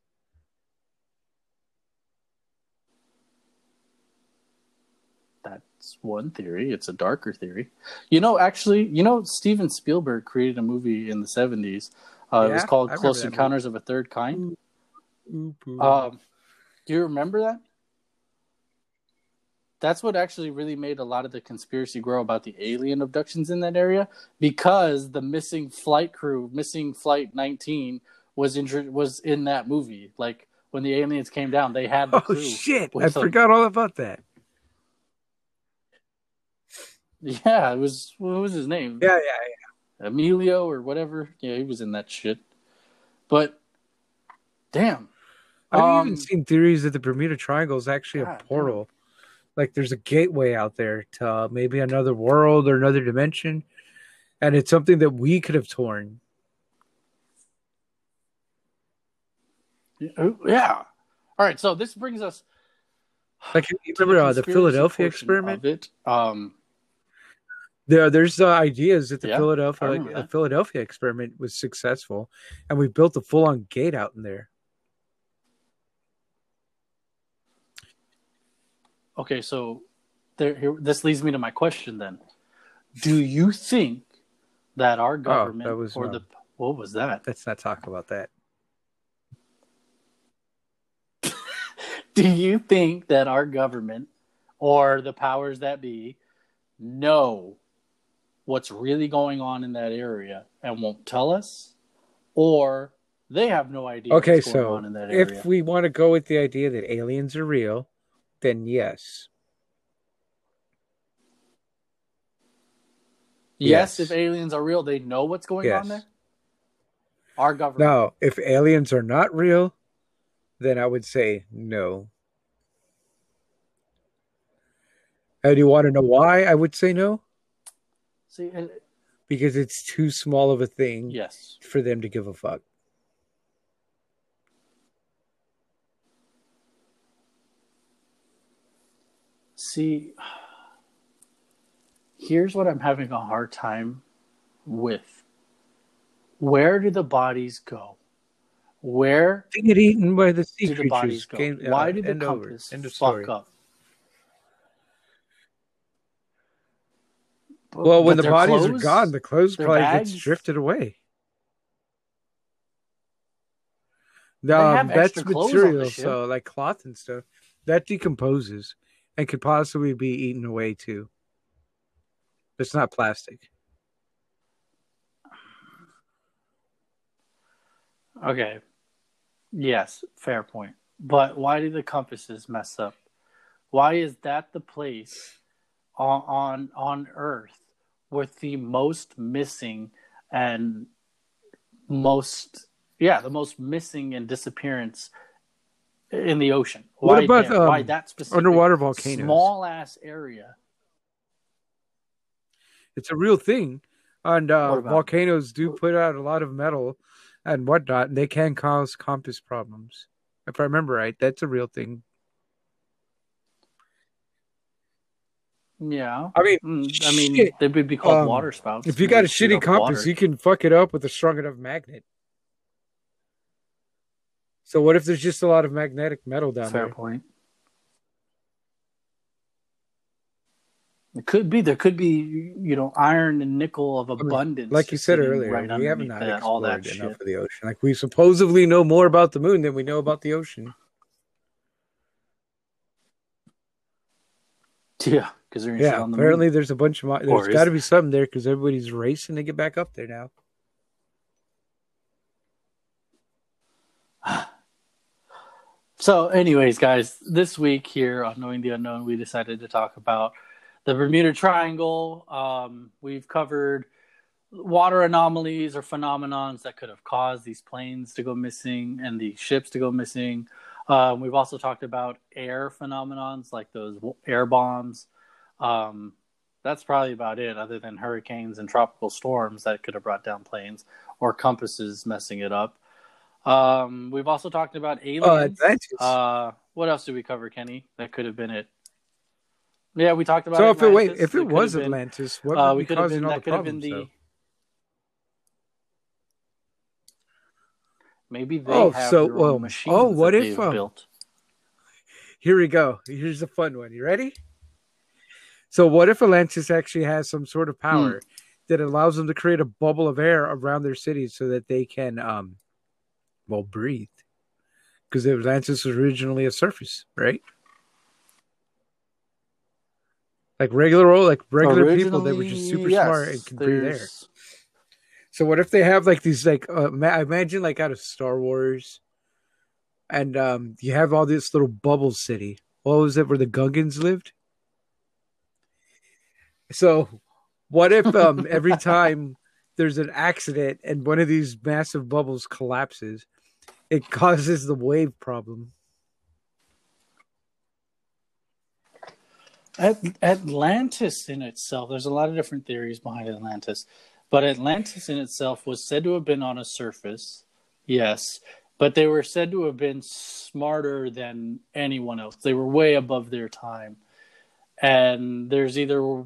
That's one theory. It's a darker theory. You know, actually, you know, Steven Spielberg created a movie in the seventies. Uh, it was called Close Encounters of a Third Kind. Ooh, poo. Um, do you remember that? That's what actually really made a lot of the conspiracy grow about the alien abductions in that area because the missing flight crew, missing flight 19 was in was in that movie. Like when the aliens came down, they had the oh shit! I forgot all about that. Yeah, it was what was his name? Yeah, yeah, yeah. Emilio or whatever. Yeah, he was in that shit. But damn. I've Um, even seen theories that the Bermuda Triangle is actually a God damn. portal. Like there's a gateway out there to uh, maybe another world or another dimension, and it's something that we could have torn. Yeah. All right, so this brings us Like remember uh, the Philadelphia experiment? Um There, there's uh, ideas that the Yeah, Philadelphia the. Philadelphia experiment was successful, and we built a full-on gate out in there. Okay, so there here this leads me to my question then. Do you think that our government Oh, that or wrong. the um, what was that? Let's not talk about that. Do you think that our government or the powers that be know what's really going on in that area and won't tell us? Or they have no idea Okay, what's going so on in that area? if we want to go with the idea that aliens are real, then yes. yes, yes. if aliens are real, they know what's going on there? Our government. Now, if aliens are not real, then I would say no. And you want to know why I would say no? See, uh, Because it's too small of a thing yes. for them to give a fuck. See, here's what I'm having a hard time with. Where do the bodies go? Where They get eaten by the sea do the bodies creatures. go? Why uh, did the end over. compass fuck up? Well, when the bodies are gone, the clothes probably bags- gets drifted away. Um, that's extra on the material, so like cloth and stuff that decomposes and could possibly be eaten away too. It's not plastic. Okay. Yes, fair point. But why do the compasses mess up? Why is that the place on on, on Earth with the most missing and most yeah, the most missing and disappearance in the ocean? What about, there? why um, that specific underwater volcanoes? small ass area? It's a real thing, and uh, volcanoes do put out a lot of metal and whatnot, and they can cause compass problems. If I remember right, that's a real thing. Yeah. I mean, Mm, I mean, they would be called Um, water spouts. if you got a shitty compass, water. you can fuck it up with a strong enough magnet. So what if there's just a lot of magnetic metal down Fair there? point. It could be there could be you know iron and nickel of abundance. Like you said earlier, right we haven't underneath that, all that enough shit. of the ocean. Like we supposedly know more about the moon than we know about the ocean. Yeah, because Yeah, on the apparently there's a bunch of mo- there's got to be something there because everybody's racing to get back up there now. So, anyways, guys, this week here on Knowing the Unknown, we decided to talk about the Bermuda Triangle. Um, we've covered water anomalies or phenomenons that could have caused these planes to go missing and the ships to go missing. Um, we've also talked about air phenomenons like those air bombs. Um, that's probably about it, other than hurricanes and tropical storms that could have brought down planes or compasses messing it up. Um, we've also talked about Oh, aliens. Atlantis. Uh, what else did we cover, Kenny? That could have been it. Yeah, we talked about. so if it wait, if That it was have been- Atlantis, what uh, would we could have been all that the could have been the. though? Maybe they Oh, have so, their well, own machines oh, what if, um, built. Here we go. Here's a fun one. You ready? So what if Atlantis actually has some sort of power Hmm. that allows them to create a bubble of air around their cities so that they can, um, well, breathe? Because Atlantis was originally a surface, right? Like regular old, like regular people that were just super Originally, smart and yes, could breathe air. So what if they have like these like uh, ma- imagine like out of Star Wars, and um, you have all this little bubble city. What was it where the Gungans lived? So, what if um, every time there's an accident and one of these massive bubbles collapses, it causes the wave problem? At, Atlantis in itself, there's a lot of different theories behind Atlantis, but Atlantis in itself was said to have been on a surface, yes, but they were said to have been smarter than anyone else. They were way above their time. And there's either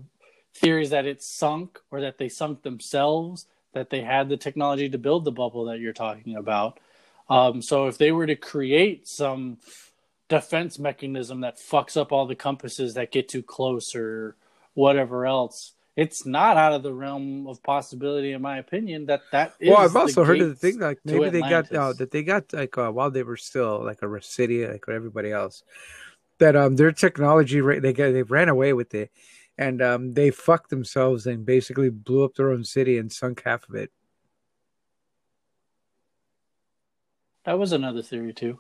theories that it sunk or that they sunk themselves, that they had the technology to build the bubble that you're talking about. Um, so if they were to create some defense mechanism that fucks up all the compasses that get too close or whatever else. It's not out of the realm of possibility, in my opinion, that that is. well, I've also heard of the thing like maybe they got uh, that they got like uh, while they were still like a city like everybody else that um their technology ra- they got they ran away with it and um they fucked themselves and basically blew up their own city and sunk half of it. That was another theory too.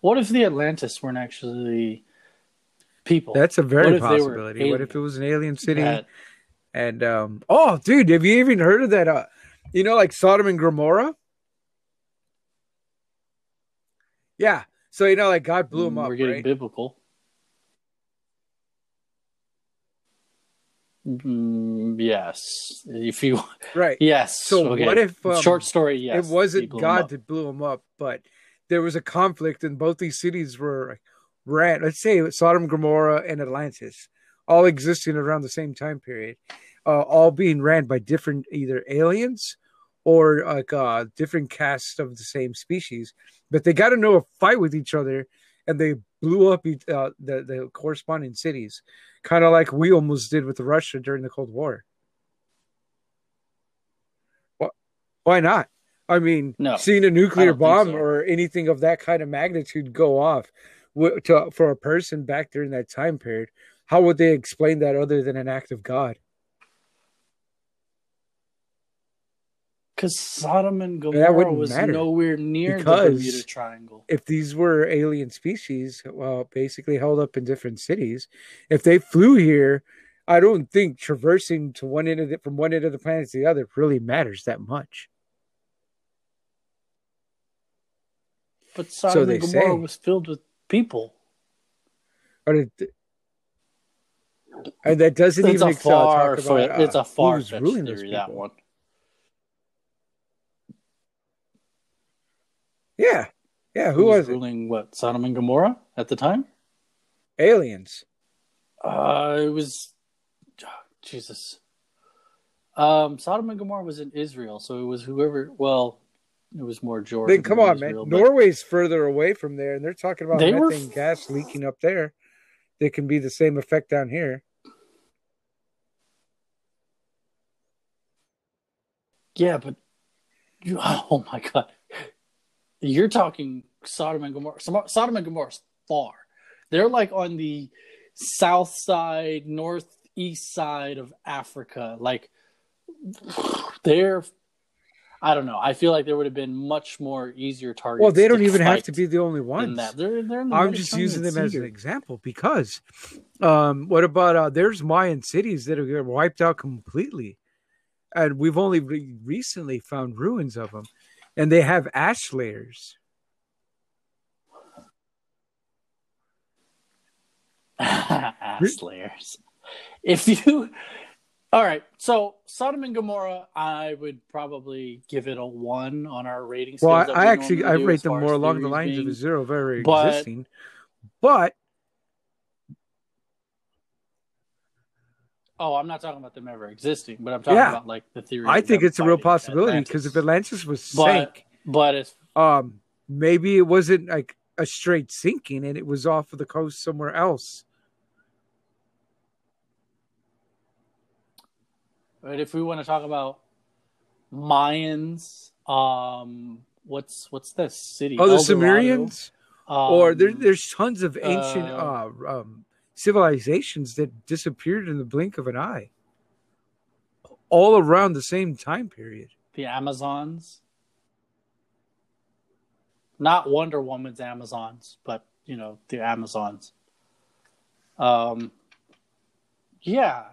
What if the Atlantis weren't actually people? That's a What very if possibility. What if it was an alien city? that- And um oh dude, have you even heard of that uh you know like Sodom and Gomorrah? Yeah. So you know like God blew them Mm, up, We're getting right? biblical. Yes, if you Right. yes. So okay. what if, um, short story? Yes, it wasn't God that blew them up, but there was a conflict and both these cities were like, ran, let's say Sodom, Gomorrah, and Atlantis, all existing around the same time period, uh, all being ran by different either aliens or like uh, different casts of the same species, but they got to know a fight with each other, and they blew up uh, the the corresponding cities, kind of like we almost did with Russia during the Cold War. What? Why not? I mean, No, seeing a nuclear I don't think bomb so. or anything of that kind of magnitude go off to, for a person back during that time period, how would they explain that other than an act of God? Because Sodom and Gomorrah wouldn't was matter, nowhere near because- the Bermuda Triangle. If these were alien species, well, basically held up in different cities, if they flew here, I don't think traversing to one end of the, from one end of the planet to the other really matters that much. But Sodom they and Gomorrah say. was filled with people. Or did- and that doesn't It's even a ex- uh, talk far, about, it's uh, a far was fetched ruling those theory. That one. Yeah, yeah. Who Who was it? ruling? What Sodom and Gomorrah at the time? Aliens. Uh, it was Jesus. Um, Sodom and Gomorrah was in Israel, so it was whoever. Well, it was more Jordan. Then come on, Israel, man. Norway's further away from there, and they're talking about They were- methane gas leaking up there. That can be the same effect down here. Yeah, but you, oh my god, you're talking Sodom and Gomorrah. Sodom and Gomorrah Gomorrah's far. They're like on the south side, northeast side of Africa. Like they're, I don't know. I feel like there would have been much more easier targets. Well, they don't even have to be the only ones. that. They're, they're the I'm just using them as an example because, um, what about uh, there's Mayan cities that are wiped out completely, and we've only re- recently found ruins of them, and they have ash layers. ass layers. If you, all right, so Sodom and Gomorrah, I would probably give it a one on our rating. Well, I, we actually I rate them more along the lines of a zero very but- existing, but Oh, I'm not talking about them ever existing, but I'm talking Yeah. about like the theory. I think it's a real possibility because if Atlantis was But- sank, but it's um, maybe it wasn't like a straight sinking and it was off of the coast somewhere else. but if we want to talk about Mayans, um, what's what's that city? Oh, the Dorado. Sumerians, or there, Um, there's tons of ancient uh, uh, um, civilizations that disappeared in the blink of an eye, all around the same time period. the Amazons. Not Wonder Woman's Amazons, but you know the Amazons. Um, yeah,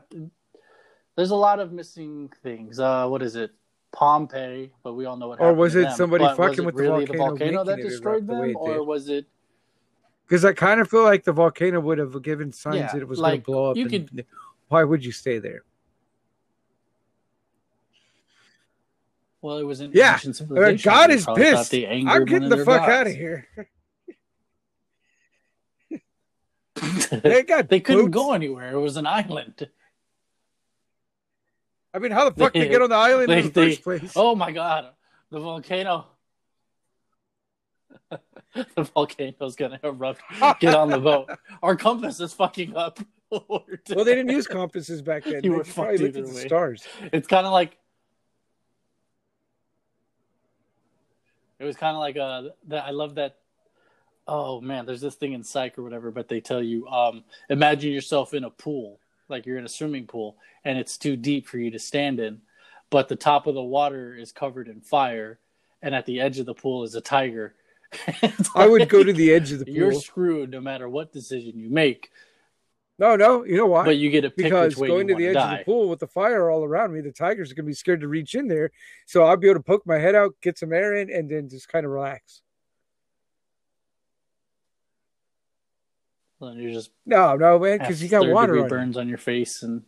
there's a lot of missing things. Uh, what is it? Pompeii, but we all know what. Happened. Or was it them. somebody But fucking it with the volcano the volcano that destroyed erupt the them, or was it? Because I kind of feel like the volcano would have given signs Yeah, that it was like, going to blow up. you and could- why would you stay there? Well, it was an Yeah, ancient civilization. God is pissed. I'm getting the fuck gods. out of here. They got they couldn't boats. go anywhere. It was an island. I mean, how the fuck They- they get on the island they- in the they- first place? Oh my god, the volcano. the volcano's gonna erupt. Get on the boat. Our compass is fucking up. Well, they didn't use compasses back then. You they were probably looked at the stars. It's kind of like. It was kind of like uh that. I love that. Oh man, there's this thing in psych or whatever, but they tell you, um, imagine yourself in a pool, like you're in a swimming pool, and it's too deep for you to stand in, but the top of the water is covered in fire, and at the edge of the pool is a tiger. I would go to the edge of the pool. You're screwed no matter what decision you make, No, no, you know why? but you get pick because going you to the edge to of the pool with the fire all around me, the tigers are going to be scared to reach in there. So I'll be able to poke my head out, get some air in, and then just kind of relax. And you're just No, no, man, because you got water on you. burns on your face and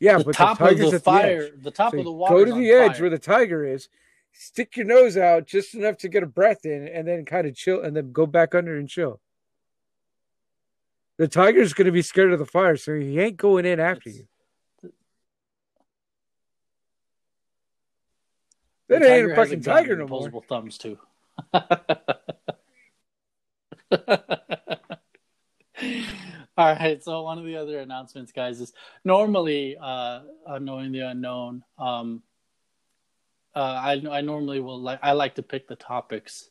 Yeah, the but top the of tiger's the at fire, the edge. the top So of the water. go to the edge where the tiger is, stick your nose out just enough to get a breath in, and then kind of chill, and then go back under and chill. The tiger's going to be scared of the fire, so he ain't going in after It's- you. The That ain't a fucking tiger no more. Thumbs too. All right, so one of the other announcements, guys, is normally uh, on knowing the unknown. Um, uh, I I normally will like I like to pick the topics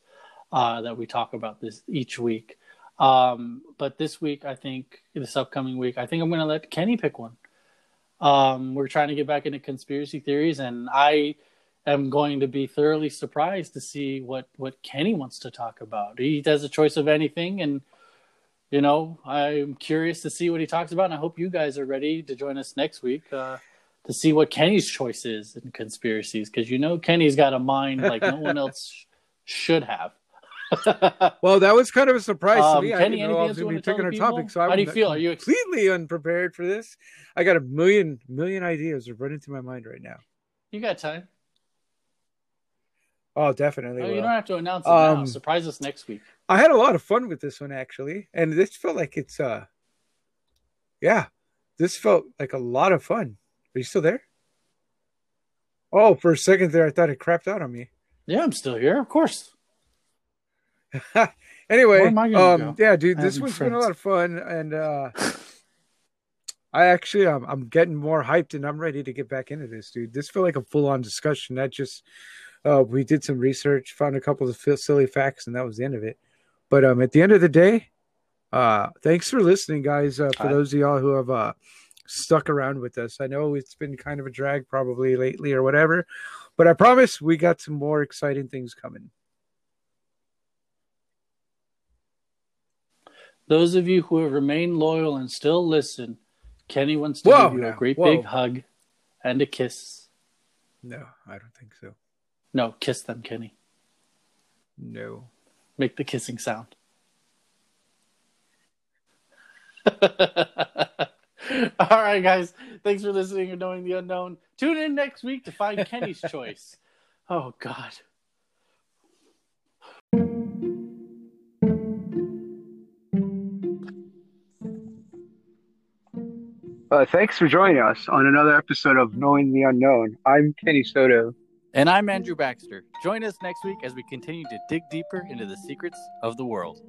uh, that we talk about this each week. Um, but this week, I think this upcoming week, I think I'm going to let Kenny pick one. Um, we're trying to get back into conspiracy theories, and I am going to be thoroughly surprised to see what what Kenny wants to talk about. He has a choice of anything, and you know I'm curious to see what he talks about. And I hope you guys are ready to join us next week uh, to see what Kenny's choice is in conspiracies, because you know Kenny's got a mind like no one else sh- should have. Well, that was kind of a surprise Um, to me. I Kenny, didn't know I was going wanna be picking our people? topic, so How I'm do you feel? Are you ex- completely unprepared for this. I got a million million ideas are running through my mind right now. you got time. Oh, definitely. Oh, you don't have to announce it now. Um, Surprise us next week. I had a lot of fun with this one actually, and this felt like it's uh, yeah, this felt like a lot of fun. Are you still there? Oh, for a second there, I thought it crapped out on me. Yeah, I'm still here, of course. anyway, Where am I gonna um, yeah, dude, this one's friends. been a lot of fun, and uh, I actually, um, I'm getting more hyped, and I'm ready to get back into this, dude. This felt like a full on discussion, not just uh, we did some research, found a couple of silly facts, and that was the end of it. But um, at the end of the day, uh, thanks for listening, guys. Uh, for Hi. those of y'all who have uh, stuck around with us, I know it's been kind of a drag, probably lately or whatever, but I promise we got some more exciting things coming. Those of you who have remained loyal and still listen, Kenny wants to Whoa, give you now, a great whoa. big hug and a kiss. No, I don't think so. No, kiss them, Kenny. No. Make the kissing sound. All right, guys. Thanks for listening and knowing the unknown. Tune in next week to find Kenny's choice. Oh, God. Uh, thanks for joining us on another episode of Knowing the Unknown. I'm Kenny Soto. And I'm Andrew Baxter. Join us next week as we continue to dig deeper into the secrets of the world.